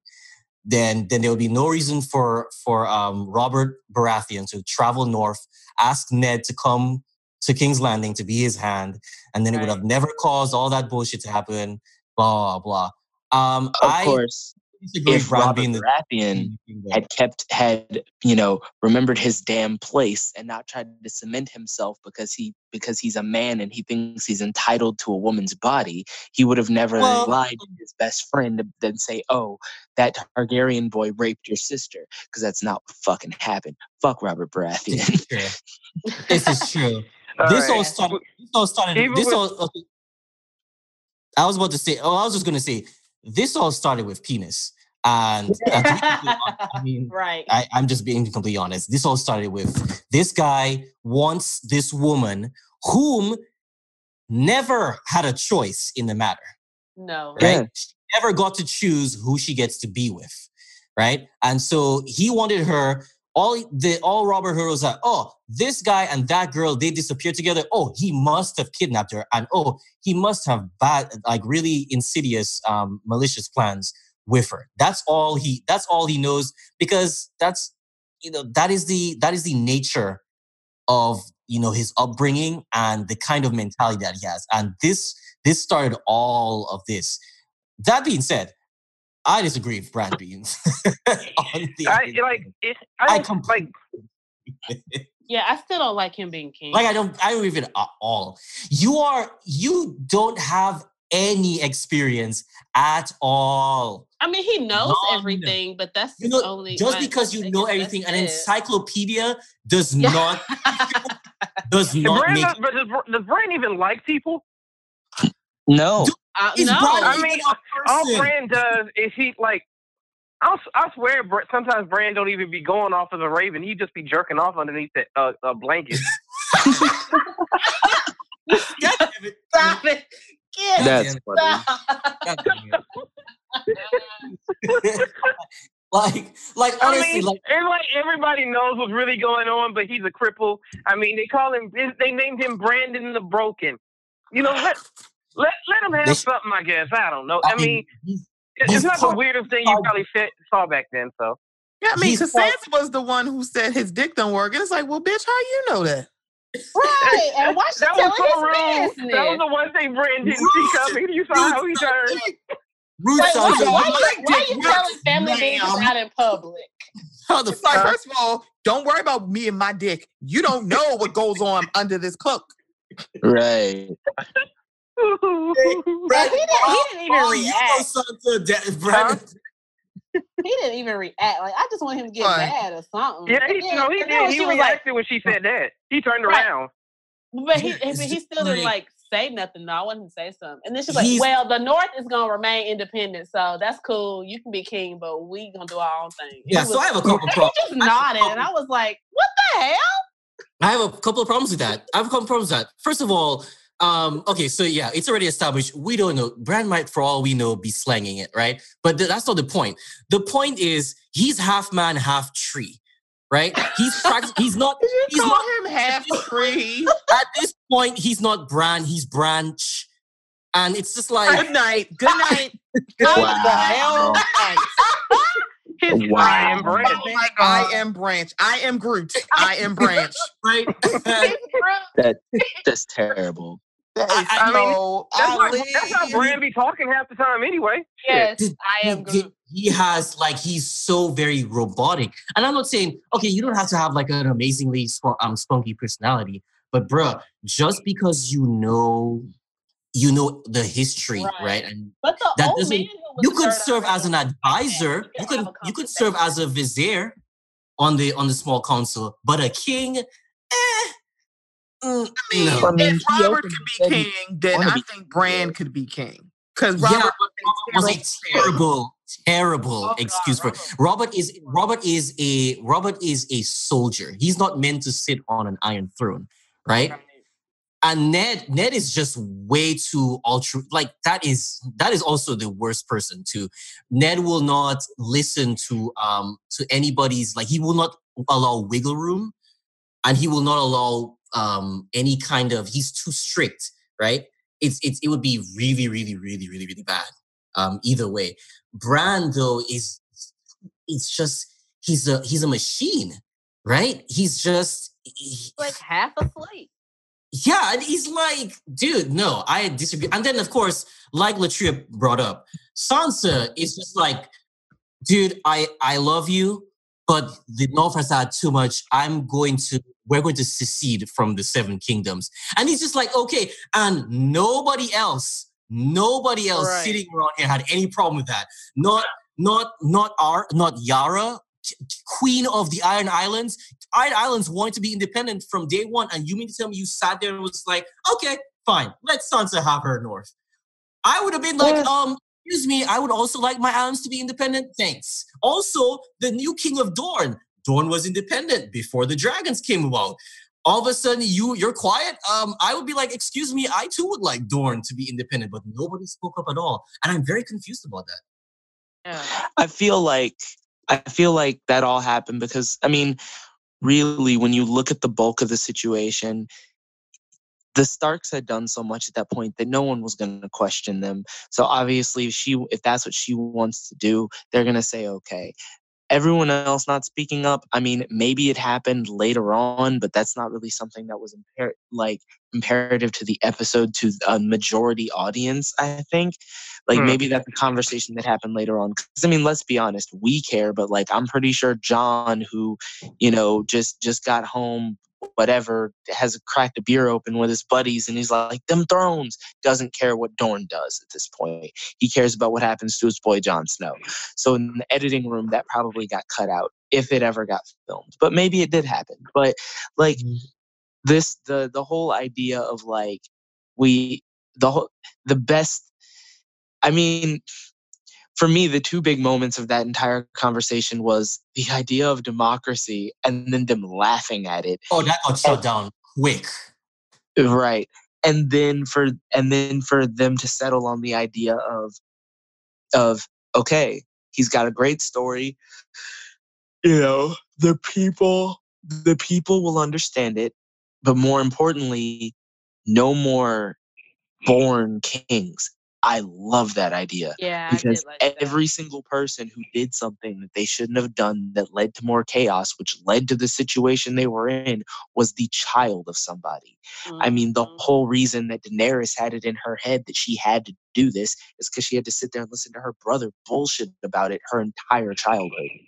then then there would be no reason for for um, Robert Baratheon to travel north, ask Ned to come to King's Landing to be his hand, and then it would have never caused all that bullshit to happen. Blah blah. Um, Of I course, if Bran Robert the Baratheon had kept had you know remembered his damn place and not tried to cement himself because he because he's a man and he thinks he's entitled to a woman's body he would have never Well- lied to um his best friend to then say oh that targaryen boy raped your sister because that's not what fucking happened fuck robert This baratheon is true. This is true. All this all right. started. This all started. Even This with- all. okay. I was about to say. Oh, I was just going to say. This all started with penis, and uh, to be completely honest, I mean, right. I, I'm just being completely honest. This all started with this guy wants this woman whom never had a choice in the matter, No. right? Yeah. She never got to choose who she gets to be with, right? And so he wanted her. All the all Robert heard are, oh, this guy and that girl, they disappeared together. Oh, he must have kidnapped her, and oh, he must have bad, like really insidious, um, malicious plans with her. That's all he. That's all he knows because that's you know that is the that is the nature of you know his upbringing and the kind of mentality that he has. And this this started all of this. That being said, I disagree with Brad Beans. on the I like it, I I don't completely like Yeah, I still don't like him being king. like I don't I don't even at all. You are you don't have any experience at all. I mean, he knows None. everything, but that's You his know, only. just because you know everything, an that's it. encyclopedia does not does Does not Bran, make. not, but does, does Bran even like people? No Dude, Uh, no, Bran I mean, a All person? Bran does is he like. I'll, I swear, sometimes Bran don't even be going off of the raven. He just be jerking off underneath the uh, a blanket. God damn it. stop it. Get that's damn funny stop. God like, like I honestly, mean, like it's like everybody knows what's really going on, but he's a cripple. I mean, they call him. They named him Brandon the Broken. You know, let let let him have They sh- something. I guess I don't know. I mean, he's- it's he's not the weirdest thing you probably said, saw back then. So Yeah, I mean, He's because part- was the one who said his dick don't work, and it's like, well, bitch, how you know that? Right, and why she that was telling so rude. his business? That was the one thing Brandon didn't see coming. You saw how he turned. Rude Wait, why, Sansa. why, My you, why dick you telling family business ma'am. out in public? How the like, first of all, don't worry about me and my dick. You don't know what goes on under this cloak. right And he didn't, he didn't even Oh, you know react. Sansa, da- Brandon. He he didn't even react. Like I just want him to get Right. mad or something. Yeah, he, And then- no, he and then when did. He she was like, when she said that. He turned Right. around. but he, but he still didn't like- like say nothing. No, I wanted him to say something. And then she's like, He's- "Well, the North is gonna remain independent, so that's cool. You can be king, but we gonna do our own thing." Yeah, he so I have a couple and he problems. just nodded, and I was like, "What the hell?" I have a couple of problems with that. I have a couple of problems with that. First of all, um, okay, so yeah, it's already established. We don't know. Bran might, for all we know, be slanging it, right? But th- that's not the point. The point is he's half man, half tree, right? He's pract- he's not. Did you He's call not him half tree? at this point. He's not bran. He's branch, and it's just like Good night. Good night. What the Wow. hell? His Wow. I am branch. Oh. I am Branch. I am Groot. I am Branch. right. that, That's terrible. That I- I mean, That's, what, Ali. that's how Bran be talking half the time anyway. yes, Dude, I am he, Groot. he- he has like he's so very robotic and i'm not saying okay you don't have to have like an amazingly sp- um spunky personality but bruh just because you know you know the history right, Right. and But the that old doesn't- man who was you could serve as an advisor we you could have a you could serve as a vizier on the on the small council but a king mm, I mean, no. I mean, if Robert could be king, then I be think Bran could be king. Because Robert but Robert was a terrible, terrible Oh, God, excuse for Robert. Robert is Robert is a Robert is a soldier. He's not meant to sit on an iron throne, right? And Ned Ned is just way too ultra like that is that is also the worst person too. Ned will not listen to um to anybody's like he will not allow wiggle room and he will not allow um any kind of he's too strict, right? It's it's it would be really, really, really, really, really bad. Um either way. Bran though is it's just he's a he's a machine, right? He's just he- like half asleep. yeah, and he's like, dude, no, I disagree. And then, of course, like LaTria brought up, Sansa is just like, dude, I I love you, but the North has had too much. I'm going to, we're going to secede from the Seven Kingdoms. And he's just like, okay, and nobody else, nobody else Right. sitting around here had any problem with that. Not, not, not our, not Yara, Queen of the Iron Islands. Iron Islands wanted to be independent from day one, and you mean to tell me you sat there and was like, okay, fine, let Sansa have her north. I would have been like, um, excuse me, I would also like my islands to be independent. Thanks. Also, the new king of Dorne. Dorne was independent before the dragons came about. All of a sudden, you you're quiet. Um, I would be like, excuse me, I too would like Dorne to be independent, but nobody spoke up at all, and I'm very confused about that. Yeah. I feel like I feel like that all happened because I mean, really, when you look at the bulk of the situation, the Starks had done so much at that point that no one was going to question them. So obviously, if she if that's what she wants to do, they're going to say okay. Everyone else not speaking up. I mean, maybe it happened later on, but that's not really something that was imper- like imperative to the episode to a majority audience. I think, like Hmm. maybe that's a conversation that happened later on. Because I mean, let's be honest, we care, but like I'm pretty sure John, who you know just just got home, whatever, has cracked a beer open with his buddies, and he's like, "Them thrones," doesn't care what Dorne does at this point. He cares about what happens to his boy Jon Snow. So in the editing room, that probably got cut out if it ever got filmed. But maybe it did happen. But like this, the the whole idea of like we the whole the best. I mean, for me, the two big moments of that entire conversation was the idea of democracy and then them laughing at it. Oh, that got shut down quick. Right. And then for and then for them to settle on the idea of of okay, he's got a great story. You know, the people the people will understand it, but more importantly, no more born kings. I love that idea Yeah, because did like that. every single person who did something that they shouldn't have done that led to more chaos, which led to the situation they were in, was the child of somebody. I mean, the Mhm. whole reason that Daenerys had it in her head that she had to do this is because she had to sit there and listen to her brother bullshit about it her entire childhood.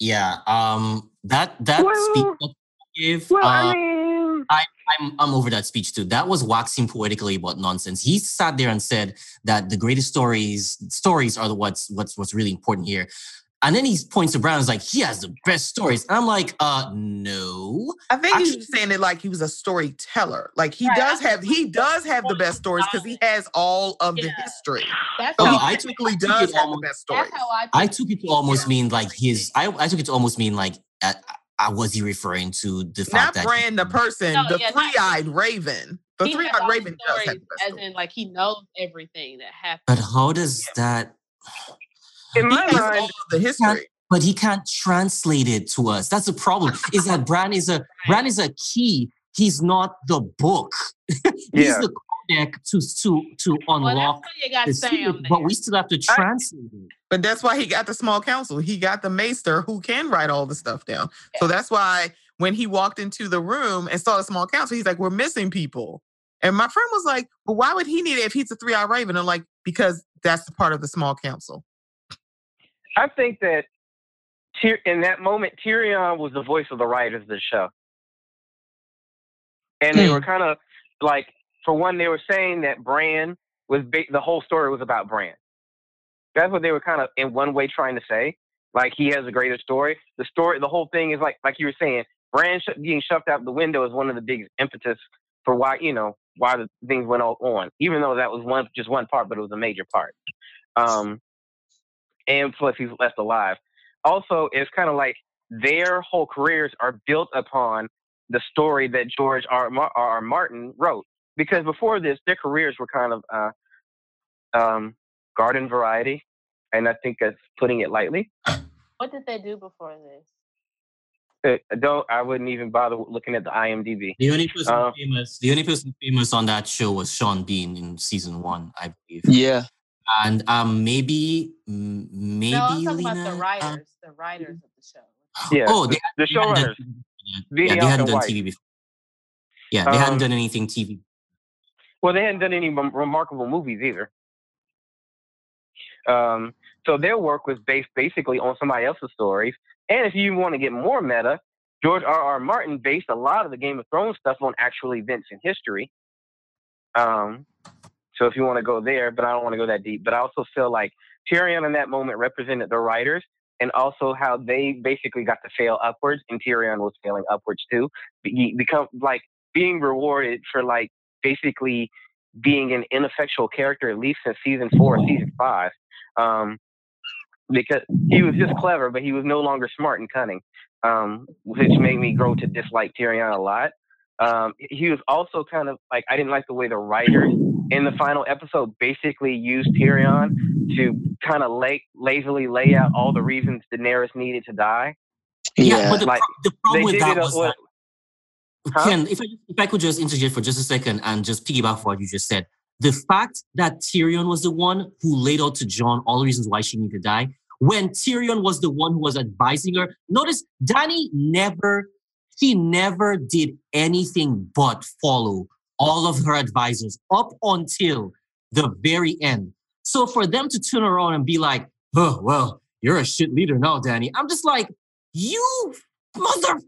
Yeah. Um. That that Well- speech that you gave. Well, uh, I mean, I, I'm I'm over that speech too. That was waxing poetically about nonsense. He sat there and said that the greatest stories stories are the what's what's what's really important here. And then he points to Brown and is like, he has the best stories. And I'm like, uh, no. I think Actually- he's saying it like he was a storyteller. Like he Right, does have he does have the best stories because he has all of the history. That's So Oh, how I took technically I does it have the best stories. That's how I. I took took it to almost mean like his. I, I took it to almost mean like, uh, uh, was he referring to the fact Not that Bran the person, No, the yeah, three-eyed raven. The three-eyed raven does have stories, the as story. in like he knows everything that happened. But how does that? In my He all mind, of the history. But he can't translate it to us. That's the problem. Is that Bran is a Bran is a key. He's not the book. He's Yeah. the codec to to to unlock why you got the Sam secret, but we still have to translate it. But that's why he got the small council. He got the maester who can write all the stuff down. So that's why when he walked into the room and saw the small council, he's like, "We're missing people." And my friend was like, "But why would he need it if he's a three-eyed raven?" I'm like, "Because that's the part of the small council." I think that in that moment, Tyrion was the voice of the writers of the show. And they Hmm. were kind of like, for one, they were saying that Bran was ba- the whole story was about Bran. That's what they were kind of in one way trying to say. Like he has a greater story. The story, the whole thing is like, like you were saying, Bran sh- being shoved out the window is one of the biggest impetus for why you know why the things went all on. Even though that was one just one part, but it was a major part. Um, and plus he's left alive. Also, it's kind of like their whole careers are built upon the story that George R. R. R. Martin wrote. Because before this, their careers were kind of uh, um, garden variety, and I think that's putting it lightly. What did they do before this? Uh, I don't I wouldn't even bother looking at the IMDb. The only person Uh, famous, the only person famous on that show was Sean Bean in season one, I believe. Yeah. And um, maybe, m- maybe no, I'm talking Lena, about the um, writers, the writers of the show. Yeah, oh, the, they, the they hadn't done showrunners. TV yeah, they hadn't done White. TV before. Yeah, they hadn't Um, done anything TV. Well, they hadn't done any remarkable movies either. Um, so their work was based basically on somebody else's stories. And if you want to get more meta, George R. R. Martin based a lot of the Game of Thrones stuff on actual events in history. Um, so if you want to go there, but I don't want to go that deep. But I also feel like Tyrion in that moment represented the writers and also how they basically got to fail upwards, and Tyrion was failing upwards too. Be- become like being rewarded for like basically being an ineffectual character at least since season four, season five. Um, because he was just clever, but he was no longer smart and cunning, um, which made me grow to dislike Tyrion a lot. Um, he was also kind of like I didn't like the way the writers in the final episode basically used Tyrion to kind of la- lazily lay out all the reasons Daenerys needed to die. Yeah, but the, Like, pro- the problem with that it was that, Huh? Ken, if I, if I could just interject for just a second and just piggyback what you just said, the fact that Tyrion was the one who laid out to Jon all the reasons why she needed to die, when Tyrion was the one who was advising her, notice Dany never, he never did anything but follow all of her advisors up until the very end. So for them to turn around and be like, oh, well, you're a shit leader now, Dany. I'm just like, you mother,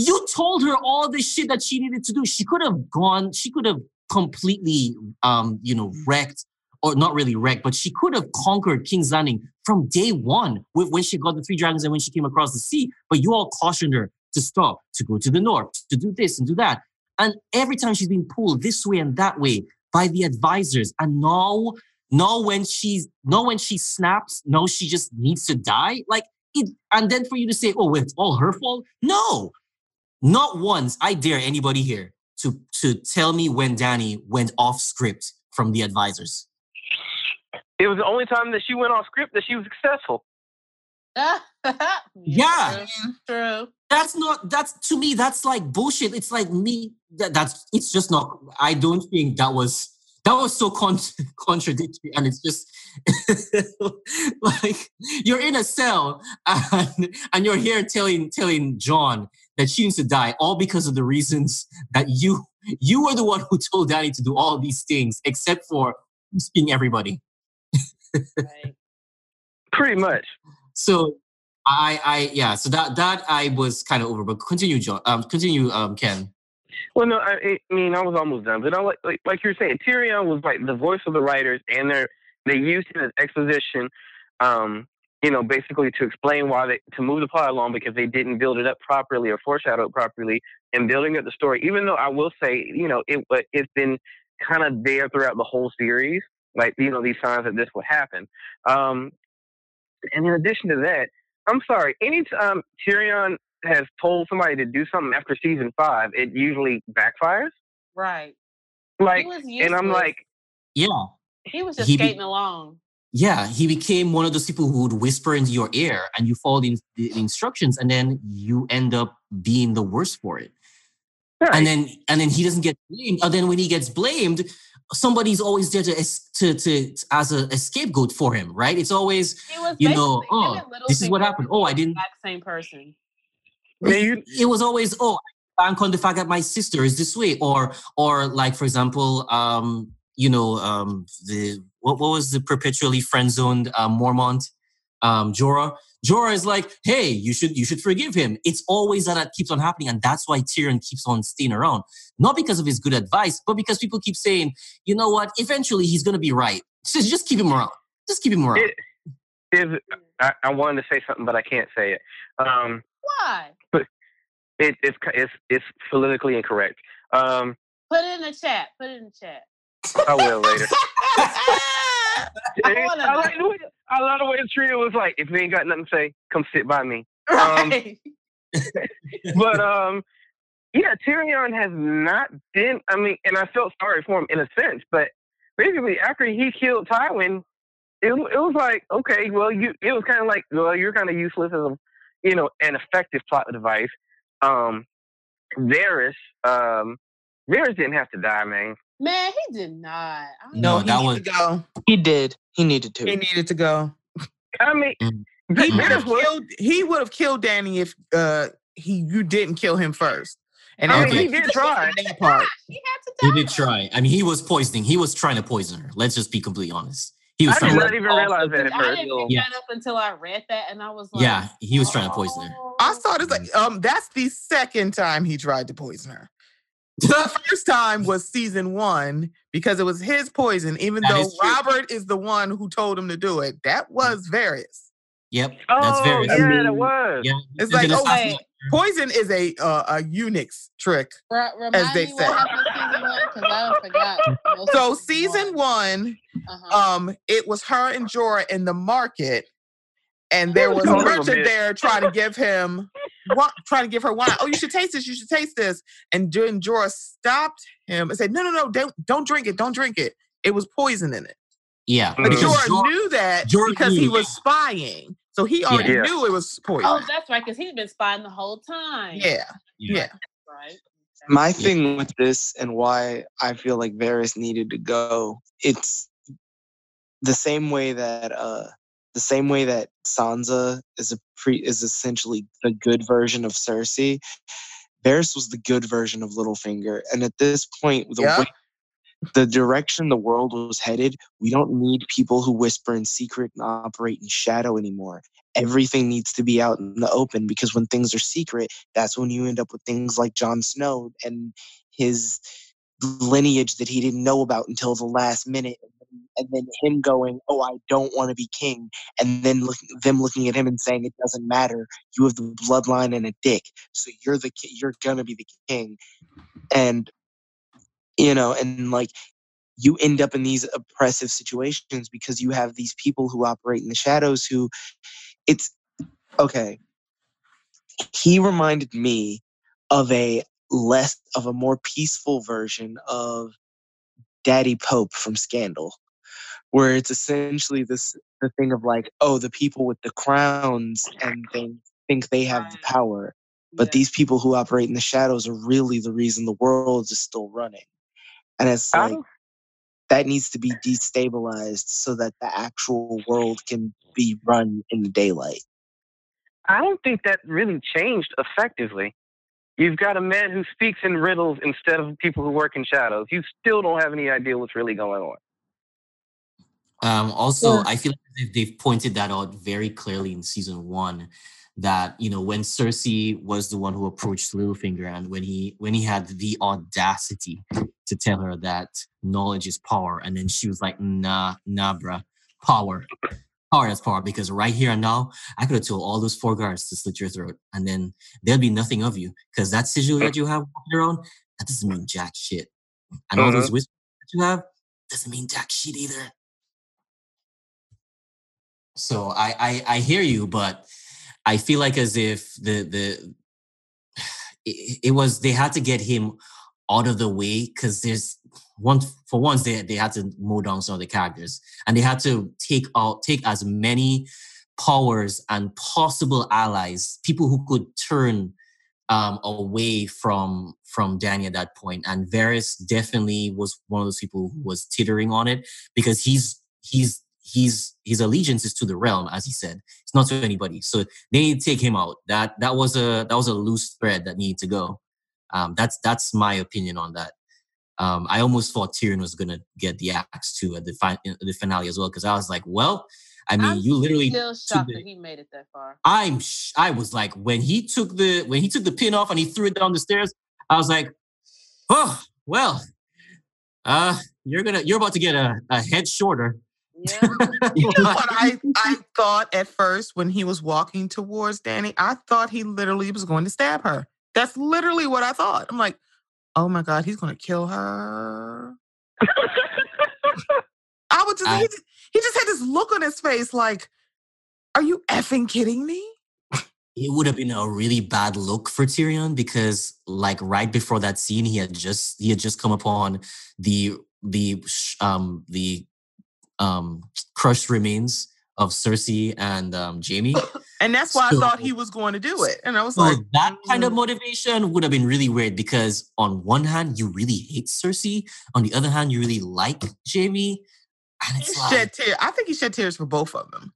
you told her all the shit that she needed to do. She could have gone, she could have completely, um, you know, wrecked, or not really wrecked, but she could have conquered King's Landing from day one with, when she got the three dragons and when she came across the sea. But you all cautioned her to stop, to go to the north, to do this and do that. And every time she's been pulled this way and that way by the advisors. And now, now when she's now when she snaps, now she just needs to die. Like it, and then for you to say, oh, it's all her fault. No, not once. I dare anybody here to to tell me when Dany went off script from the advisors. it was the only time that she went off script that she was successful. Yeah. True. true. That's not that's to me, that's like bullshit. It's like me that that's it's just not I don't think that was that was so con- contradictory and it's just like you're in a cell and, and you're here telling telling Jon that she needs to die all because of the reasons that you you were the one who told Dany to do all these things except for speaking everybody. Right. Pretty much. So I I yeah, so that that I was kind of over, but continue, John. Um continue, um Ken. Well, no, I, I mean, I was almost done, but I like, like like you were saying, Tyrion was like the voice of the writers, and they they used him as exposition, um, you know, basically to explain why they to move the plot along because they didn't build it up properly or foreshadow it properly and building up the story. Even though I will say, you know, it it's been kind of there throughout the whole series, like you know, these signs that this would happen. Um, and in addition to that, I'm sorry, anytime Tyrion has told somebody to do something after season five, it usually backfires. Right. Like, was and I'm like, Yeah. He was just He be- skating along. Yeah, he became one of those people who would whisper into your ear and you follow the, the instructions and then you end up being the worst for it. right. And then and then he doesn't get blamed. And then when he gets blamed, somebody's always there to es- to, to as a, a scapegoat for him, right? It's always You know, oh, this is what happened. Oh, I didn't- Exact same person. Yeah, you- it was always oh I bank on the fact that my sister is this way or or like for example um you know um the what, what was the perpetually friend zoned uh, mormont um jorah jorah is like hey you should you should forgive him it's always that that keeps on happening and that's why tyrion keeps on staying around not because of his good advice but because people keep saying you know what eventually he's gonna be right just, just keep him around just keep him around It- is I, I wanted to say something, but I can't say it. Um, Why? it it's it's it's politically incorrect. Um, Put it in the chat. Put it in the chat. I will later. I wanna I like the way I love the way the trio was like, if you ain't got nothing to say, come sit by me. Um, but um, yeah, Tyrion has not been. I mean, and I felt sorry for him in a sense, but basically after he killed Tywin, it it was like, okay, well, you it was kind of like, well, you're kind of useless as a, you know, an effective plot device. Um, Varys, um, Varys didn't have to die, man. Man, he did not. I don't No, No, he that needed was- go. He did. He needed to. He needed to go. I mean, Mm. He would have killed. He would have killed Dany if uh he you didn't kill him first. And I mean, after he did took try. that part. He had to he did try i mean he was poisoning he was trying to poison her let's just be completely honest he was I trying did to not even realize that at I first. didn't pick Yeah. that up until I read that, and I was like, Yeah, he was trying to poison her. I saw this like um that's the second time he tried to poison her. The first time was season one because it was his poison, even That though. Robert is the one who told him to do it. That was Varys. Yep, Oh, that's very yeah, I it was. yeah. It's like, oh, wait. Poison is a uh, a eunuch's trick. Re- remind they me say. what happened in season one because I forgot. most So of season one, Uh-huh. um, it was her and Jorah in the market, and there was a merchant there trying to give him, wa- trying to give her wine. Oh, you should taste this. You should taste this. And then Jorah stopped him and said, "No, no, no, don't, don't drink it. Don't drink it. It was poison in it." Yeah, But But because Jorah Jorah- knew that Jorah because he was spying, so he already Yeah. knew it was poison. oh, that's right, because he'd been spying the whole time. yeah, yeah. Right. My thing with this and why I feel like Varys needed to go, it's the same way that uh the same way that Sansa is a pre is essentially the good version of Cersei. Varys was the good version of Littlefinger, and at this point, the Yeah. way, the direction the world was headed, we don't need people who whisper in secret and operate in shadow anymore. Everything needs to be out in the open because when things are secret, that's when you end up with things like Jon Snow and his lineage that he didn't know about until the last minute. And then him going, "Oh, I don't want to be king," and then look, them looking at him and saying, "It doesn't matter. You have the bloodline and a dick, so you're the you're gonna be the king." And you know, and like you end up in these oppressive situations because you have these people who operate in the shadows who it's okay he reminded me of a less of a more peaceful version of daddy pope from scandal where it's essentially this the thing of like oh the people with the crowns and things think they have the power but Yeah. these people who operate in the shadows are really the reason the world is still running and it's like don't- that needs to be destabilized so that the actual world can be run in the daylight I don't think that really changed effectively. You've got a man who speaks in riddles instead of people who work in shadows. You still don't have any idea what's really going on. Um, also, Yeah. I feel like they've- they've pointed that out very clearly in season one that you know when Cersei was the one who approached Littlefinger and when he when he had the audacity to tell her that knowledge is power and then she was like nah nah bruh. Power. Power is power because right here and now I could have told all those four guards to slit your throat and then there'll be nothing of you because that sigil that you have on your own that doesn't mean jack shit. And all those whispers that you have doesn't mean jack shit either so I, I I hear you, but I feel like as if the the it, it was they had to get him out of the way because there's one for once they they had to mow down some of the characters and they had to take out take as many powers and possible allies, people who could turn um, away from from Dany at that point. And Varys definitely was one of those people who was tittering on it because he's he's he's his allegiance is to the realm, as he said. It's not to anybody. So they need to take him out. That that was a that was a loose thread that needed to go. Um, that's that's my opinion on that. Um, I almost thought Tyrion was gonna get the axe too at the fi- the finale as well because I was like, well, I mean, I'm you literally. still shocked the- that he made it that far. I'm sh- I was like when he took the when he took the pin off and he threw it down the stairs, I was like, oh well, uh, you're gonna you're about to get a, a head shorter. Yeah. You know what I, I thought at first when he was walking towards Dany? I thought he literally was going to stab her. That's literally what I thought. I'm like, oh my God, he's going to kill her. I would just, I- he, just, he just had this look on his face like, are you effing kidding me? It would have been a really bad look for Tyrion because, like, right before that scene, he had just he had just come upon the the um the um crushed remains of Cersei and um Jaime. And that's why I thought he was going to do it. And I was So like, that kind of mm. motivation would have been really weird because on one hand you really hate Cersei, on the other hand you really like Jaime, and he like shed tears. I think he shed tears for both of them.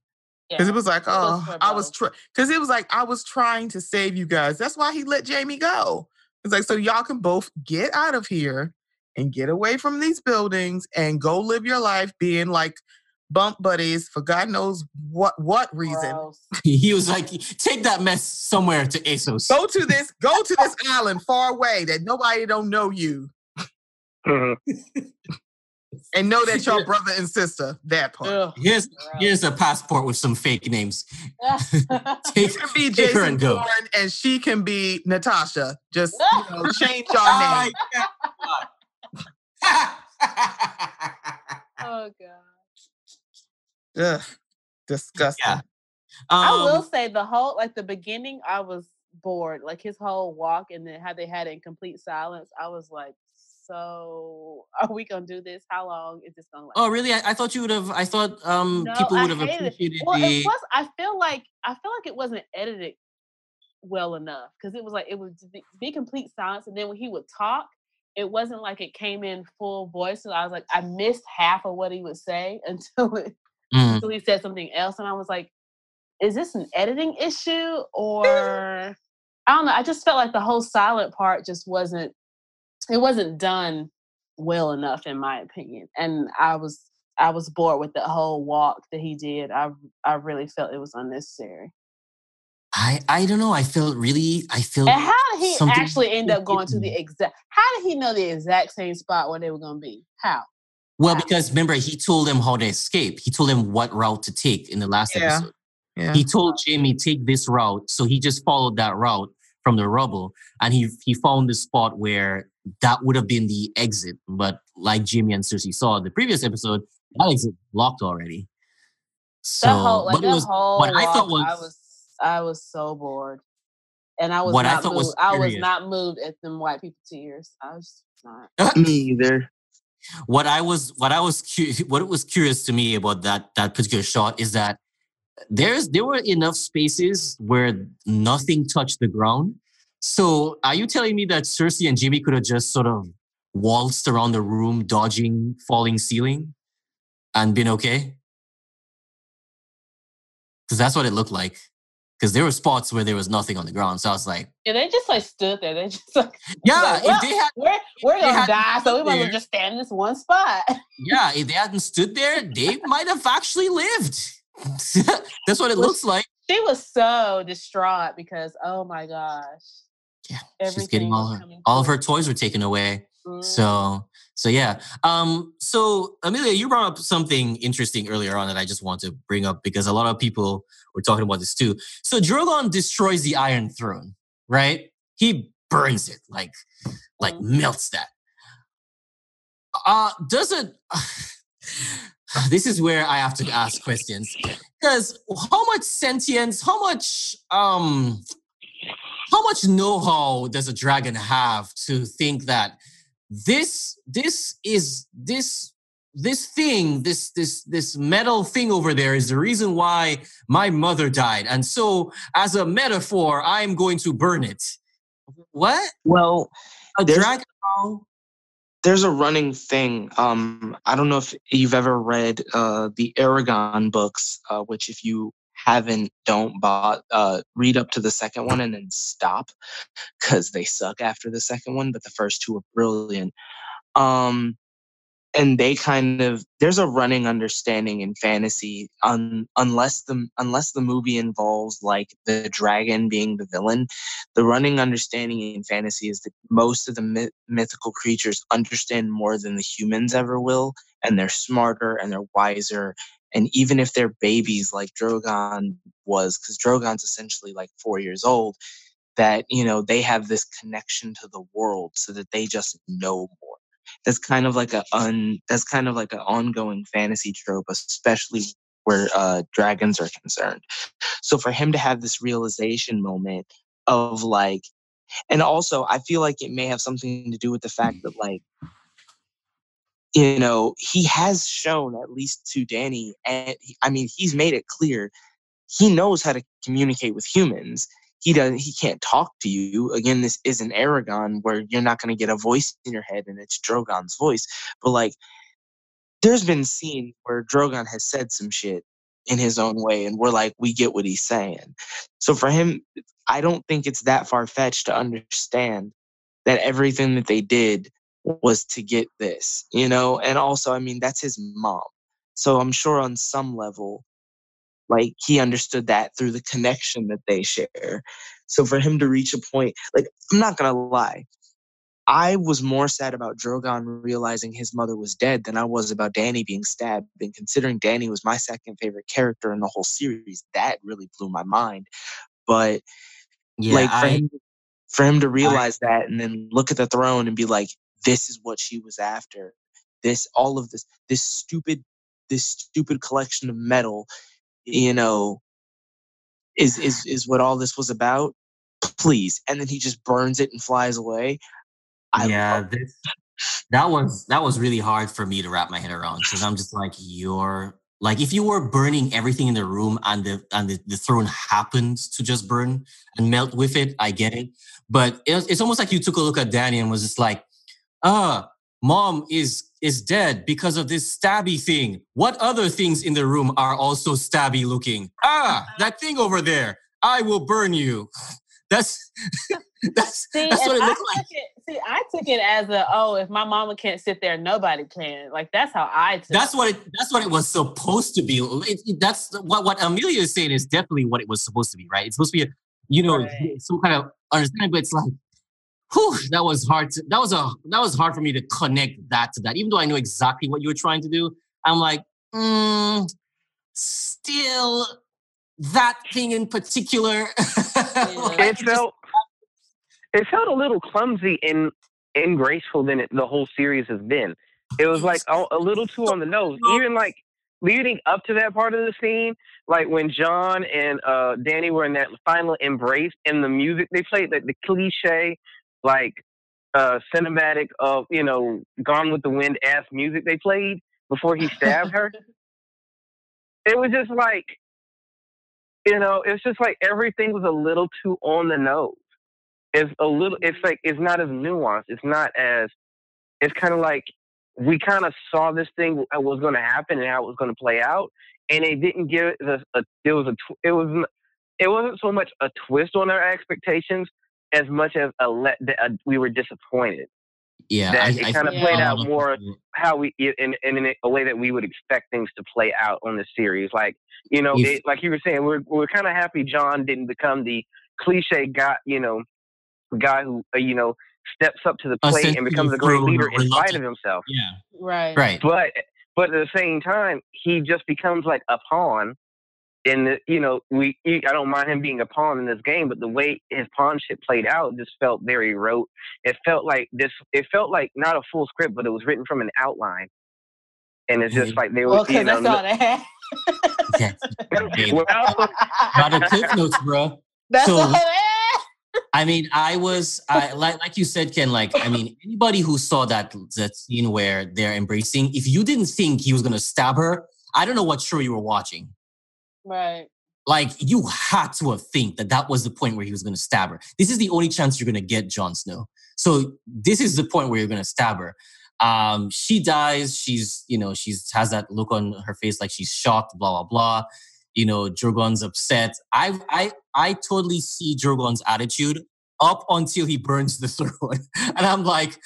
Because Yeah. it was like, It was oh, I was both. because it was like I was trying to save you guys. That's why he let Jaime go. It's like so y'all can both get out of here and get away from these buildings and go live your life being like bump buddies for God knows what what reason. He was like, take that mess somewhere to Essos. Go to this, go to this island far away that nobody don't know you Mhm. and know that y'all brother and sister. That part. Ugh, Here's gross. here's a passport with some fake names. You Take, can be take her Jason and go. Bourne and she can be Natasha. Just you know, change your Oh, name. oh god. Ugh, disgusting. Yeah. I will Um, say the whole like the beginning, I was bored. Like his whole walk and then how they had it in complete silence. I was like, so are we gonna do this? How long is this gonna last? Oh, really? I, I thought you would have. I thought um No, people would have hated it. appreciated Well, the. I feel like I feel like it wasn't edited well enough because it was like it would be, be complete silence, and then when he would talk, it wasn't like it came in full voice. So I was like, I missed half of what he would say until it, Mm. until he said something else, and I was like, is this an editing issue or I don't know. I just felt like the whole silent part just wasn't. It wasn't done well enough, in my opinion, and I was I was bored with the whole walk that he did. I I really felt it was unnecessary. I I don't know. I felt really. I feel. And how did he something actually end up going to the exact? How did he know the exact same spot where they were going to be? How? Well, because remember, he told them how to escape. He told them what route to take in the last Yeah. episode. Yeah. He told Jaime take this route, so he just followed that route from the rubble, and he he found the spot where that would have been the exit. But like Jaime and Cersei saw in the previous episode, that exit locked already. So, whole like but was whole what I thought walk, I was- was I was so bored, and I was What I not thought moved. was I was not moved at them white people tears. I was not. Me either. what I was what I was cu- what was curious to me about that that particular shot is that there's there were enough spaces where nothing touched the ground. So are you telling me that Cersei and Jimmy could have just sort of waltzed around the room, dodging falling ceiling, and been okay? Because that's what it looked like. Because there were spots where there was nothing on the ground. So I was like, Yeah, they just like stood there. They just like yeah, like, if they had we're we're gonna die, so we might as well just stand in this one spot. Yeah, if they hadn't stood there, they might have actually lived. That's what it looks like. She was so distraught because oh my gosh. Yeah, Everything she's getting all her all of her toys were taken away. Mm. So so yeah. Um so Amelia, you brought up something interesting earlier on that I just want to bring up because a lot of people were talking about this too. So Drogon destroys the Iron Throne, right? He burns it, like like Mhm. melts that. Uh does it this is where I have to ask questions. Because how much sentience, how much um how much know-how does a dragon have to think that this this is this this thing this this this metal thing over there is the reason why my mother died and so as a metaphor i'm going to burn it what Well, a There's- dragon ball? there's a running thing. Um, I don't know if you've ever read uh, the Eragon books, uh, which if you haven't, don't bought, uh, read up to the second one and then stop because they suck after the second one. But the first two are brilliant. Um, and they kind of there's a running understanding in fantasy un, unless the unless the movie involves like the dragon being the villain the running understanding in fantasy is that most of the myth, mythical creatures understand more than the humans ever will and they're smarter and they're wiser and even if they're babies like drogon was because drogon's essentially like four years old that you know they have this connection to the world so that they just know more. That's kind of like a un that's kind of like an ongoing fantasy trope especially where uh dragons are concerned. So for him to have this realization moment of like and also i feel like it may have something to do with the fact that like you know he has shown at least to dany and he, i mean he's made it clear he knows how to communicate with humans. He doesn't he can't talk to you. Again this isn't Eragon where you're not going to get a voice in your head and it's drogon's voice but like there's been scenes where drogon has said some shit in his own way and we're like we get what he's saying. So for him i don't think it's that far-fetched to understand that everything that they did was to get this you know? And also i mean that's his mom. So i'm sure on some level like he understood that through the connection that they share. So for him to reach a point like i'm not gonna lie i was more sad about drogon realizing his mother was dead than i was about dany being stabbed and considering dany was my second favorite character in the whole series that really blew my mind. But yeah like for I, him for him to realize that and then look at the throne and be like this is what she was after. This all of this this stupid this stupid collection of metal you know is is is what all this was about. Please. And then he just burns it and flies away. I yeah this, that was that was really hard for me to wrap my head around because i'm just like you're like if you were burning everything in the room and the and the, the throne happens to just burn and melt with it i get it. But it, it's almost like you took a look at dany and was just like ah mom is is dead because of this stabby thing what other things in the room are also stabby looking ah that thing over there i will burn you that's that's See, that's what it I looked like it, see, I took it as a oh, if my mama can't sit there, nobody can. Like that's how I took. That's what it. That's what it was supposed to be. It, it- that's what what Amelia is saying is definitely what it was supposed to be, right? It's supposed to be, a, you know, Right. some kind of understanding. But it's like, whew, that was hard. To, that was a that was hard for me to connect that to that. Even though I knew exactly what you were trying to do, I'm like, mm, still that thing in particular. it felt it felt a little clumsy and and graceful than it, the whole series has been. It was like a, a little too on the nose. Even like leading up to that part of the scene, like when Jon and uh, Dany were in that final embrace, and the music they played, like the cliche, like uh, cinematic of you know Gone with the Wind ass music they played before he stabbed her. It was just like, you know, it's just like everything was a little too on the nose it's a little it's like it's not as nuanced it's not as it's kind of like we kind of saw this thing that was going to happen and how it was going to play out and it didn't give us a it was a it was it wasn't so much a twist on our expectations as much as a let a, we were disappointed Yeah, that I, it I kind of think played a out more people- how we in, in a way that we would expect things to play out on the series. Like you know, it, like you were saying, we're we're kind of happy Jon didn't become the cliche guy, you know, guy who uh, you know steps up to the plate and becomes a great leader in spite of himself. Yeah, Right. right. But but at the same time, he just becomes like a pawn. In the you know we I don't mind him being a pawn in this game, but the way his pawnship played out just felt very rote. It felt like this. It felt like not a full script, but it was written from an outline. And it's just Mhm. like they Well, were, you know, that's all they had. Yeah. well, Got the cliff notes, bro. That's So- all they. I mean, I was I like like you said, Ken. Like, I mean, anybody who saw that that scene where they're embracing, if you didn't think he was gonna stab her, I don't know what show you were watching. Right. Like, you had to have think that that was the point where he was gonna stab her. This is the only chance you're gonna get Jon Snow. So this is the point where you're gonna stab her. Um, she dies. She's you know she's has that look on her face like she's shocked. Blah blah blah. You know, Drogon's upset. I I I totally see Drogon's attitude up until he burns the throne, and I'm like,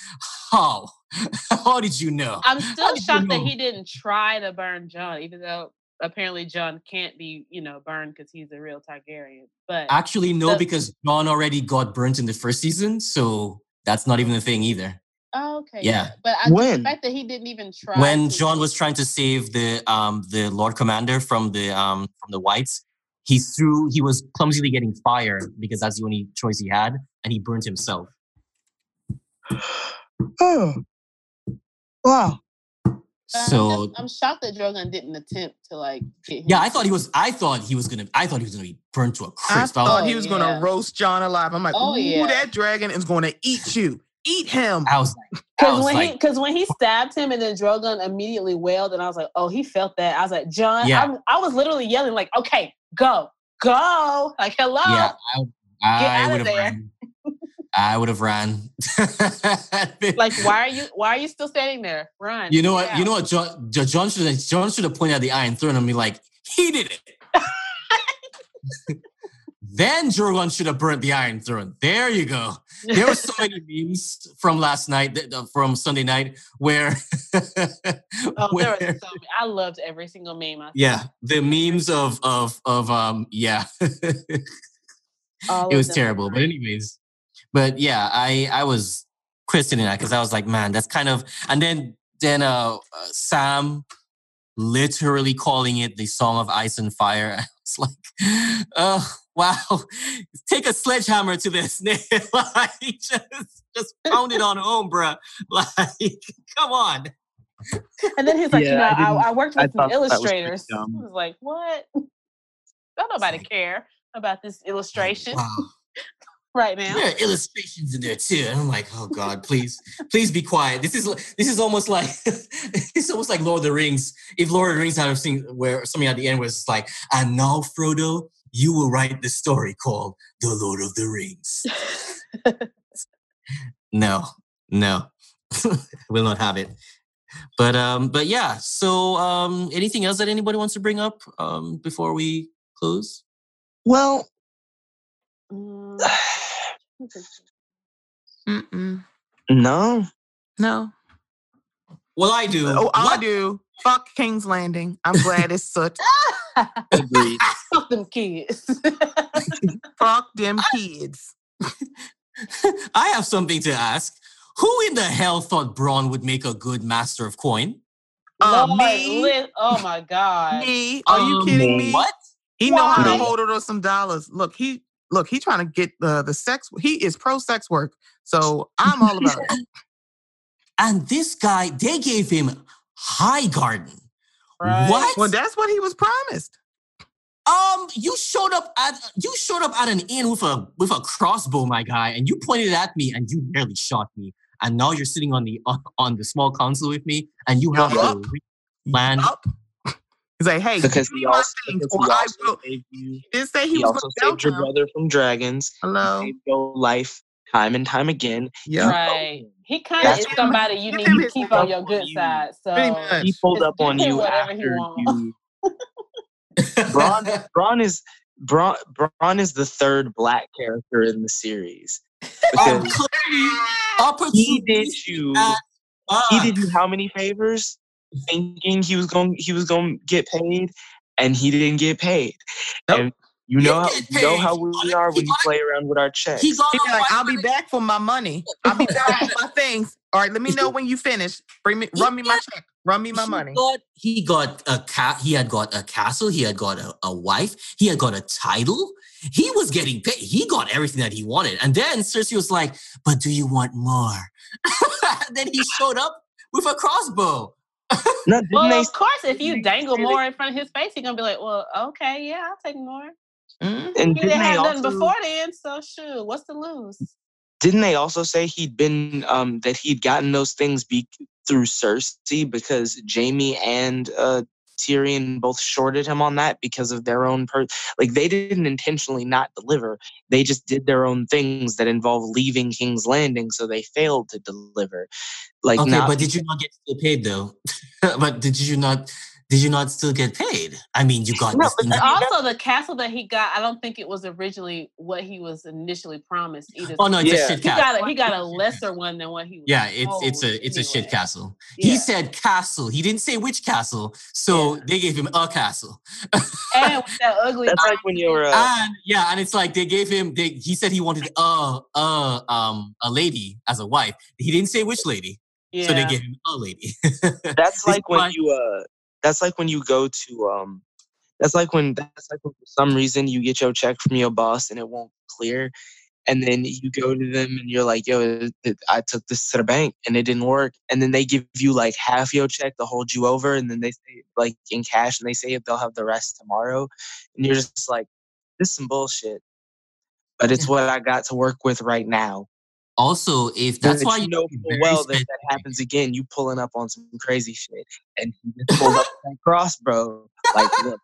how? How did you know? I'm still did you shocked that he didn't try to burn Jon, even though apparently Jon can't be, you know, burned because he's a real Targaryen. But Actually, no, The- because Jon already got burnt in the first season, so that's not even a thing either. oh, okay, Yeah. But I, When? the fact that he didn't even try when to- Jon was trying to save the um the Lord Commander from the um from the Whites, he threw he was clumsily getting fire because that's the only choice he had, and he burned himself. Oh. Wow. But I'm, So just- I'm shocked that Drogon didn't attempt to like get him. yeah, I thought he was. I thought he was gonna. I thought he was gonna be burned to a crisp. I thought Oh, he was yeah. gonna roast Jon alive. I'm like, Oh, ooh, yeah. that dragon is gonna eat you. Eat him. I was like, Because was when he because when he stabbed him and then Drogon immediately wailed and I was like, oh, he felt that. I was like, Jon, Yeah. I'm, I was literally yelling like, okay, go, go, like hello. yeah, I, I out would of have there. ran. I would have ran. Like, why are you why are you still standing there? Run. You know what? You know what? Jon, Jon should have. Jon should have pointed at the Iron Throne and be like, "He did it." then Drogon should have burnt the Iron Throne. There you go. There were so many memes from last night, from Sunday night, where, Oh, there where- was so many. I loved every single meme. I saw. yeah, the memes of of of um, yeah, it was were terrible. But anyways, but yeah, I I was questioning that because I was like, man, that's kind of, and then then uh, uh Sam literally calling it the song of ice and fire. I was like, oh wow, take a sledgehammer to this, like just just pound it on home, bruh. Like, come on. And then he's like, you know, I I, I, worked I with some thought was illustrators. I dumb. was like, what? Don't nobody care about this illustration Wow. Right now. There are illustrations in there too. And I'm like, oh God, please, please be quiet. This is this is almost like it's almost like Lord of the Rings. If Lord of the Rings had a scene where something at the end was like, and now Frodo, you will write the story called The Lord of the Rings. no, no. we'll not have it. But um, but yeah, so um anything else that anybody wants to bring up um before we close? Well, Mm, Mm-mm. no. No. Well, I do. Oh, I What? do. Fuck King's Landing. I'm glad it's soot. Agreed. Fuck them kids. Fuck them kids. I have something to ask. Who in the hell thought Bronn would make a good master of coin? Uh, Lord, me? li- oh my god. Me? Are you Um, kidding me? What? He know how to hold it her some dollars. Look, he look, he trying to get the the sex. He is pro sex work. So I'm all about it. And this guy, they gave him Highgarden. Right. What? Well, that's what he was promised. Um, you showed up at you showed up at an inn with a with a crossbow, my guy, and you pointed at me and you nearly shot me. And now you're sitting on the on, on the small council with me, and you have to plan. Up. He's like, hey, Because give he me my also, things, because or he I also will. saved you. He didn't say he, He was also saved your them. brother from dragons. Hello. Saved your life time and time again. Yeah. Right. He kind of is what- somebody you Give need to keep on your good you. side. So He pulled up on you after want. you. Bronn, Bronn is Bronn, Bronn is the third black character in the series Um, because clearly, He did you. as He did you how many favors? Thinking he was going he was going to get paid, and he didn't get paid. Nope. And you know how you know how we are when you play around with our checks. He got He'd be like, I'll be back for my money. I'll be back for my things. All right, let me know when you finish. Bring me, run me my check. Run me my he money. Got, he got a cat. He had got a castle. He had got a, a wife. He had got a title. He was getting paid. He got everything that he wanted. And then Cersei was like, "But do you want more?" then he showed up with a crossbow. No, Well, they of course, if you dangle more in front of his face, he's gonna be like, "Well, okay, yeah, I'll take more." Mhm. and He didn't didn't have nothing before then, so shoot, what's to lose? didn't they also say he'd been um that he'd gotten those things be through Cersei because Jaime and uh Tyrion both shorted him on that because of their own per like they didn't intentionally not deliver. They just did their own things that involve leaving King's Landing, so they failed to deliver. Like okay, not but did you not get paid though? but did you not? Did you not still get paid? I mean, you got No, this but thing. Also, the castle that he got, I don't think it was originally what he was initially promised either. Oh no, it's Yeah. a shit he got a he got a lesser one than what he was. Yeah, it's it's a it's a shit castle. Yeah. He said castle. He didn't say which castle, so Yeah. they gave him a castle. and with that ugly. that's like when you're uh, and yeah, and it's like they gave him. They he said he wanted a a um a lady as a wife. He didn't say which lady, yeah. so they gave him a lady. that's like when you uh that's like when you go to um that's like when that's like when for some reason you get your check from your boss and it won't clear and then you go to them and you're like yo i took this to the bank and it didn't work and then they give you like half your check to hold you over and then they say like in cash and they say they'll have the rest tomorrow and you're just like this is some bullshit but it's what i got to work with right now also, if that's why you know be full very well that that happens again, you pulling up on some crazy shit, and he just pulled up that cross, bro. Like, look,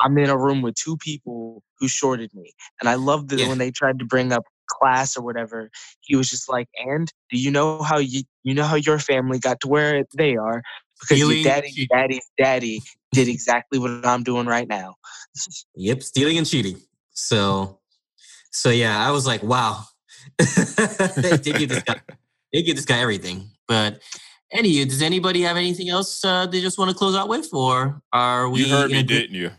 I'm in a room with two people who shorted me, and I love that Yeah. when they tried to bring up class or whatever, he was just like, "And do you know how you you know how your family got to where they are because Stealing your daddy, shit. daddy's daddy did exactly what I'm doing right now." Yep, stealing and cheating. So, so yeah, I was like, wow, they, they give this guy, they give this guy everything. But anyway, does anybody have anything else uh, they just want to close out with, or are we? You heard me, good- didn't you?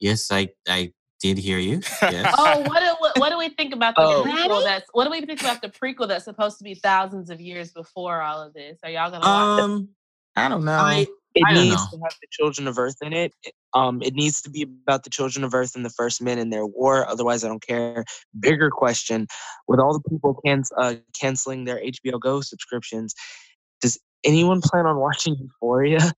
Yes, I I did hear you. Yes. Oh, what do what, what do we think about the Oh. prequel? That's what do we think about the prequel that's supposed to be thousands of years before all of this? Are y'all gonna watch? it? um, I don't know. I It needs know. to have the children of Earth in it. It- Um, it needs to be about the children of Earth and the first men and their war. Otherwise, I don't care. Bigger question: With all the people can, uh, canceling their HBO Go subscriptions, does anyone plan on watching Euphoria?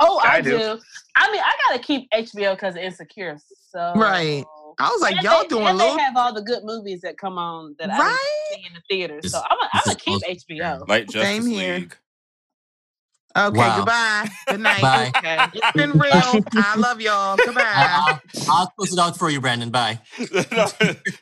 Oh, I, I do. do. I mean, I gotta keep HBO because of Insecure. So Right. I was like, And y'all they, doing and little they have all the good movies that come on that I right. didn't see in the theater. So I'm gonna, I'm this gonna is keep. HBO. Like Justice Same here. League. Okay, Wow. goodbye. Good night. Bye. Okay. It's been real. I love y'all. Goodbye. I'll, I'll close it out for you, Brandon. Bye. no,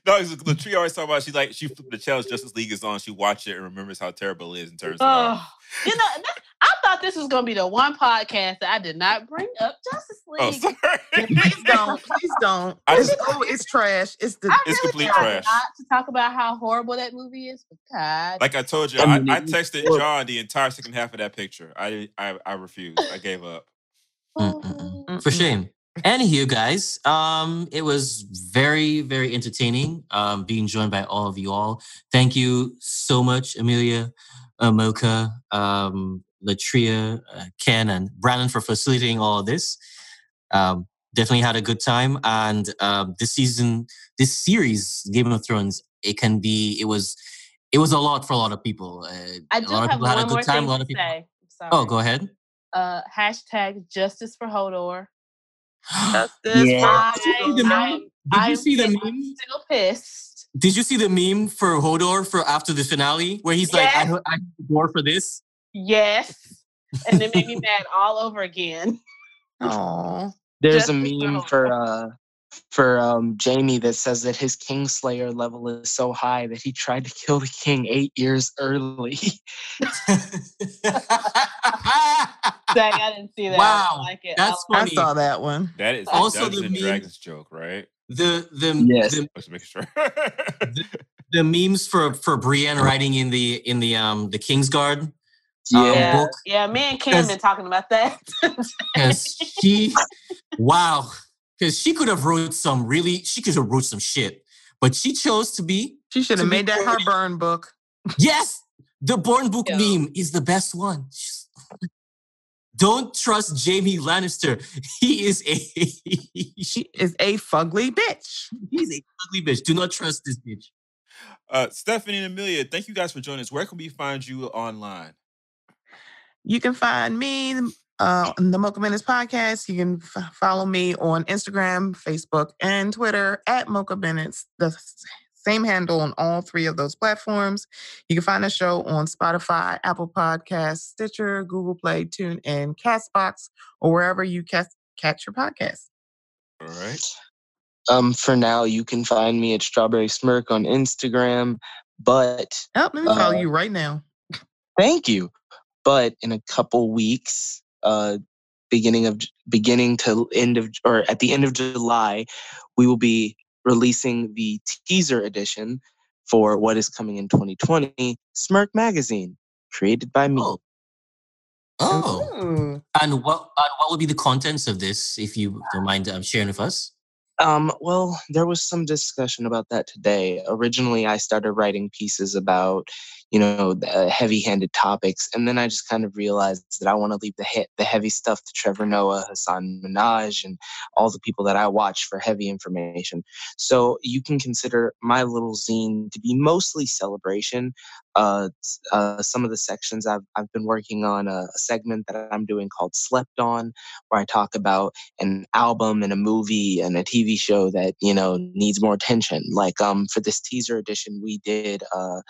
no, the tree always talk about she like she flipped the challenge Justice League is on. She watched it and remembers how terrible it is in terms of. Oh, you know, that- I thought this was gonna be the one podcast that I did not bring up Justice Oh, League. sorry. Please don't. Please don't. I It's, just- oh, it's trash. It's the. I It's really complete tried trash. Not to talk about how horrible that movie is, but God, Like I told you, I I, mean, I texted horrible. John the entire second half of that picture. I I, I refused. I gave up. Mm-mm-mm. For shame. Anywho, guys, um, it was very, very entertaining um, being joined by all of you all. Thank you so much, Amelia, uh, Mocha, um, LaTria, uh, Ken, and Brandon for facilitating all of this. Um, definitely had a good time. And um, this season, this series, Game of Thrones, it can be, it was, it was a lot for a lot of people. Uh, I a do lot of people had a good time. A lot of people. say. Oh, go ahead. Uh, hashtag Justice for Hodor. Justice Yeah. I, Did you see the meme? Did I'm you see the still- meme? I'm still pissed. Did you see the meme for Hodor for after the finale where he's like, I, Yes. I door for this? Yes, and it made me mad all over again. Oh, There's a meme for uh for um Jaime that says that his Kingslayer level is so high that he tried to kill the king eight years early. Dang, I didn't see that. Wow, I like it. that's I I saw that one. That is Also also the the meme- Dragons joke, right? the the, Yes. the Let's make sure. the memes for for Brienne riding in the in the um the Kingsguard. um, Yeah, book yeah. Me and Kim Yes. been talking about that. because she, wow, because she could have wrote some really, she could have wrote some shit, but she chose to be. She should have made that her burn book. Yes, the Burn Book Yeah. meme is the best one. Don't trust Jaime Lannister. He is a She is a fugly bitch. he's a ugly bitch. Do not trust this bitch. Uh, Stephanie and Amelia, thank you guys for joining us. Where can we find you online? You can find me uh, on the Mocha Minutes podcast. You can f- follow me on Instagram, Facebook, and Twitter at Mocha Minutes. The same handle on all three of those platforms. You can find the show on Spotify, Apple Podcasts, Stitcher, Google Play, Tune, and Castbox, or wherever you catch catch your podcast. All right. Um, for now, you can find me at Strawberry Smirk on Instagram. But Oh, let me follow Uh, you right now. thank you. But in a couple weeks, uh, beginning of beginning to end of or at the end of July, we will be releasing the teaser edition for what is coming in 2020, Smirk Magazine, created by me. Oh. Oh, Ooh. and what and what will be the contents of this, if you don't mind um, sharing with us? Um, well, there was some discussion about that today. Originally, I started writing pieces about, you know, uh, heavy-handed topics, and then I just kind of realized that I want to leave the he- the heavy stuff to Trevor Noah, Hasan Minhaj, and all the people that I watch for heavy information. So you can consider my little zine to be mostly celebration. Uh, uh, some of the sections I've I've been working on a, a segment that I'm doing called "Slept On," where I talk about an album and a movie and a TV show that you know needs more attention. Like um for this teaser edition, we did uh,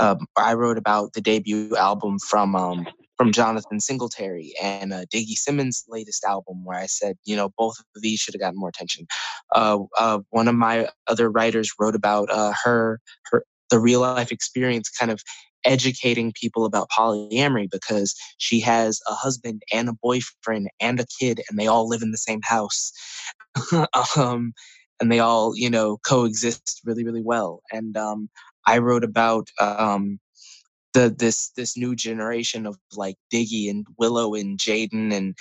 um I wrote about the debut album from um from Jonathan Singletary and uh, Diggy Simmons' latest album, where I said you know both of these should have gotten more attention. Uh, uh, one of my other writers wrote about uh, her her the real life experience, kind of educating people about polyamory because she has a husband and a boyfriend and a kid and they all live in the same house. Um, and they all you know coexist really really well. And um, i wrote about um, the this this new generation of like diggy and willow and jaden and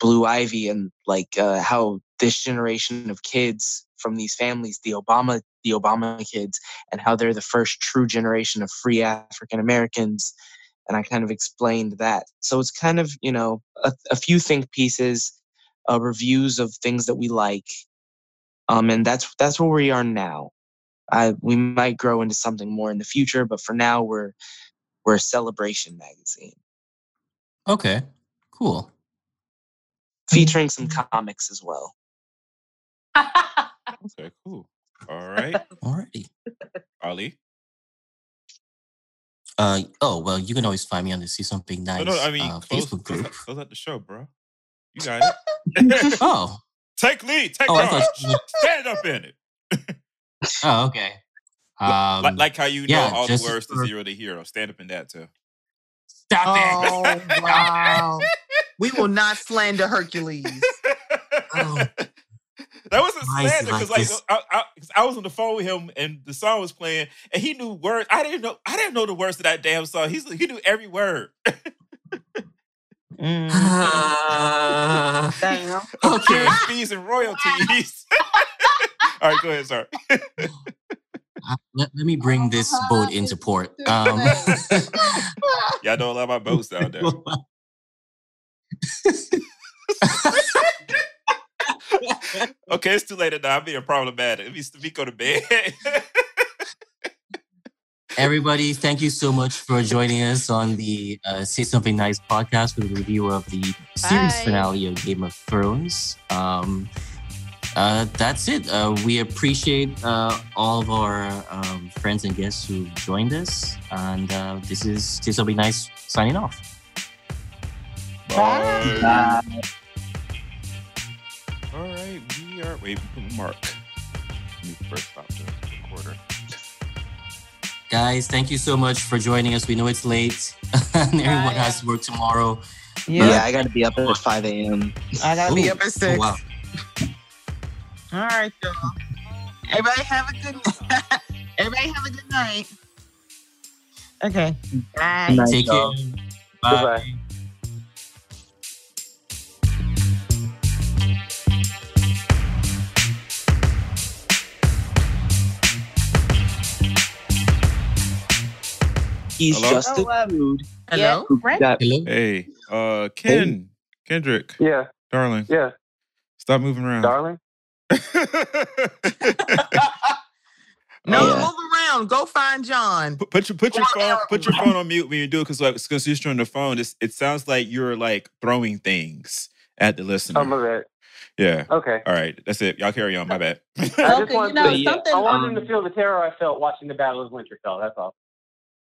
blue ivy and like uh, how this generation of kids from these families the obama the obama kids and how they're the first true generation of free african americans. And i kind of explained that. So it's kind of you know a, a few think pieces uh, reviews of things that we like. Um and that's that's where we are now. I we might grow into something more in the future but for now we're we're a celebration magazine. Okay, cool. featuring some comics as well Okay, cool. All right. Alrighty. Ali. Uh oh well, you can always find me on the Say Something Nice No, no, I mean, uh, close, Facebook group. out, close out the show, bro. You got it. Oh, take lead. Take oh, I charge. thought. Stand up in it. Oh, okay. Um, like, like how you yeah, know all the just words to zero to hero. Stand up in that too. stop Oh it. wow! we will not slander Hercules. Oh. That wasn't Why slander because like like, this? I, I, 'cause I was on the phone with him and the song was playing and he knew words. I didn't know. I didn't know the words to that damn song. He's he knew every word. Mm. Uh, Damn. okay. Fees, fees and royalties. All right, go ahead. Sorry. Uh, let, let me bring this boat into port. Um, Y'all know a lot about boats down there. Okay, it's too late now. I'm being problematic. Let me, let me go to bed. Everybody, thank you so much for joining us on the uh, Say Something Nice podcast with a review of the series Bye. finale of Game of Thrones. Um, uh, that's it. Uh, we appreciate uh, all of our um, friends and guests who joined us. And uh, this is Say Something Nice signing off. Bye. All right, we are. Wait, Mark. Let first stop the recorder. Guys, thank you so much for joining us. We know it's late and everyone has to work tomorrow. Yeah, yeah i gotta be up at 5 a.m I gotta be up at Oh, six. wow. All right, y'all. Everybody have a good night. Everybody have a good night. Okay. Bye. Good night, Take care. y'all. Bye. Goodbye. He's Hello? just Oh, a um, dude Hello. who Right? got Hello. Hey, uh, Ken, Kendrick, Yeah, darling, yeah, stop moving around. darling. No, Oh, yeah. move around. Go find John. Put, put your put your phone put your phone on mute when you do it because like because you're on the phone. It's, it sounds like you're like throwing things at the listener. Oh, my bad. yeah. Okay. All right. That's it. Y'all carry on. My bad. I Okay, just you know, to, something. I wanted him um, to feel the terror I felt watching the Battle of Winterfell. That's all.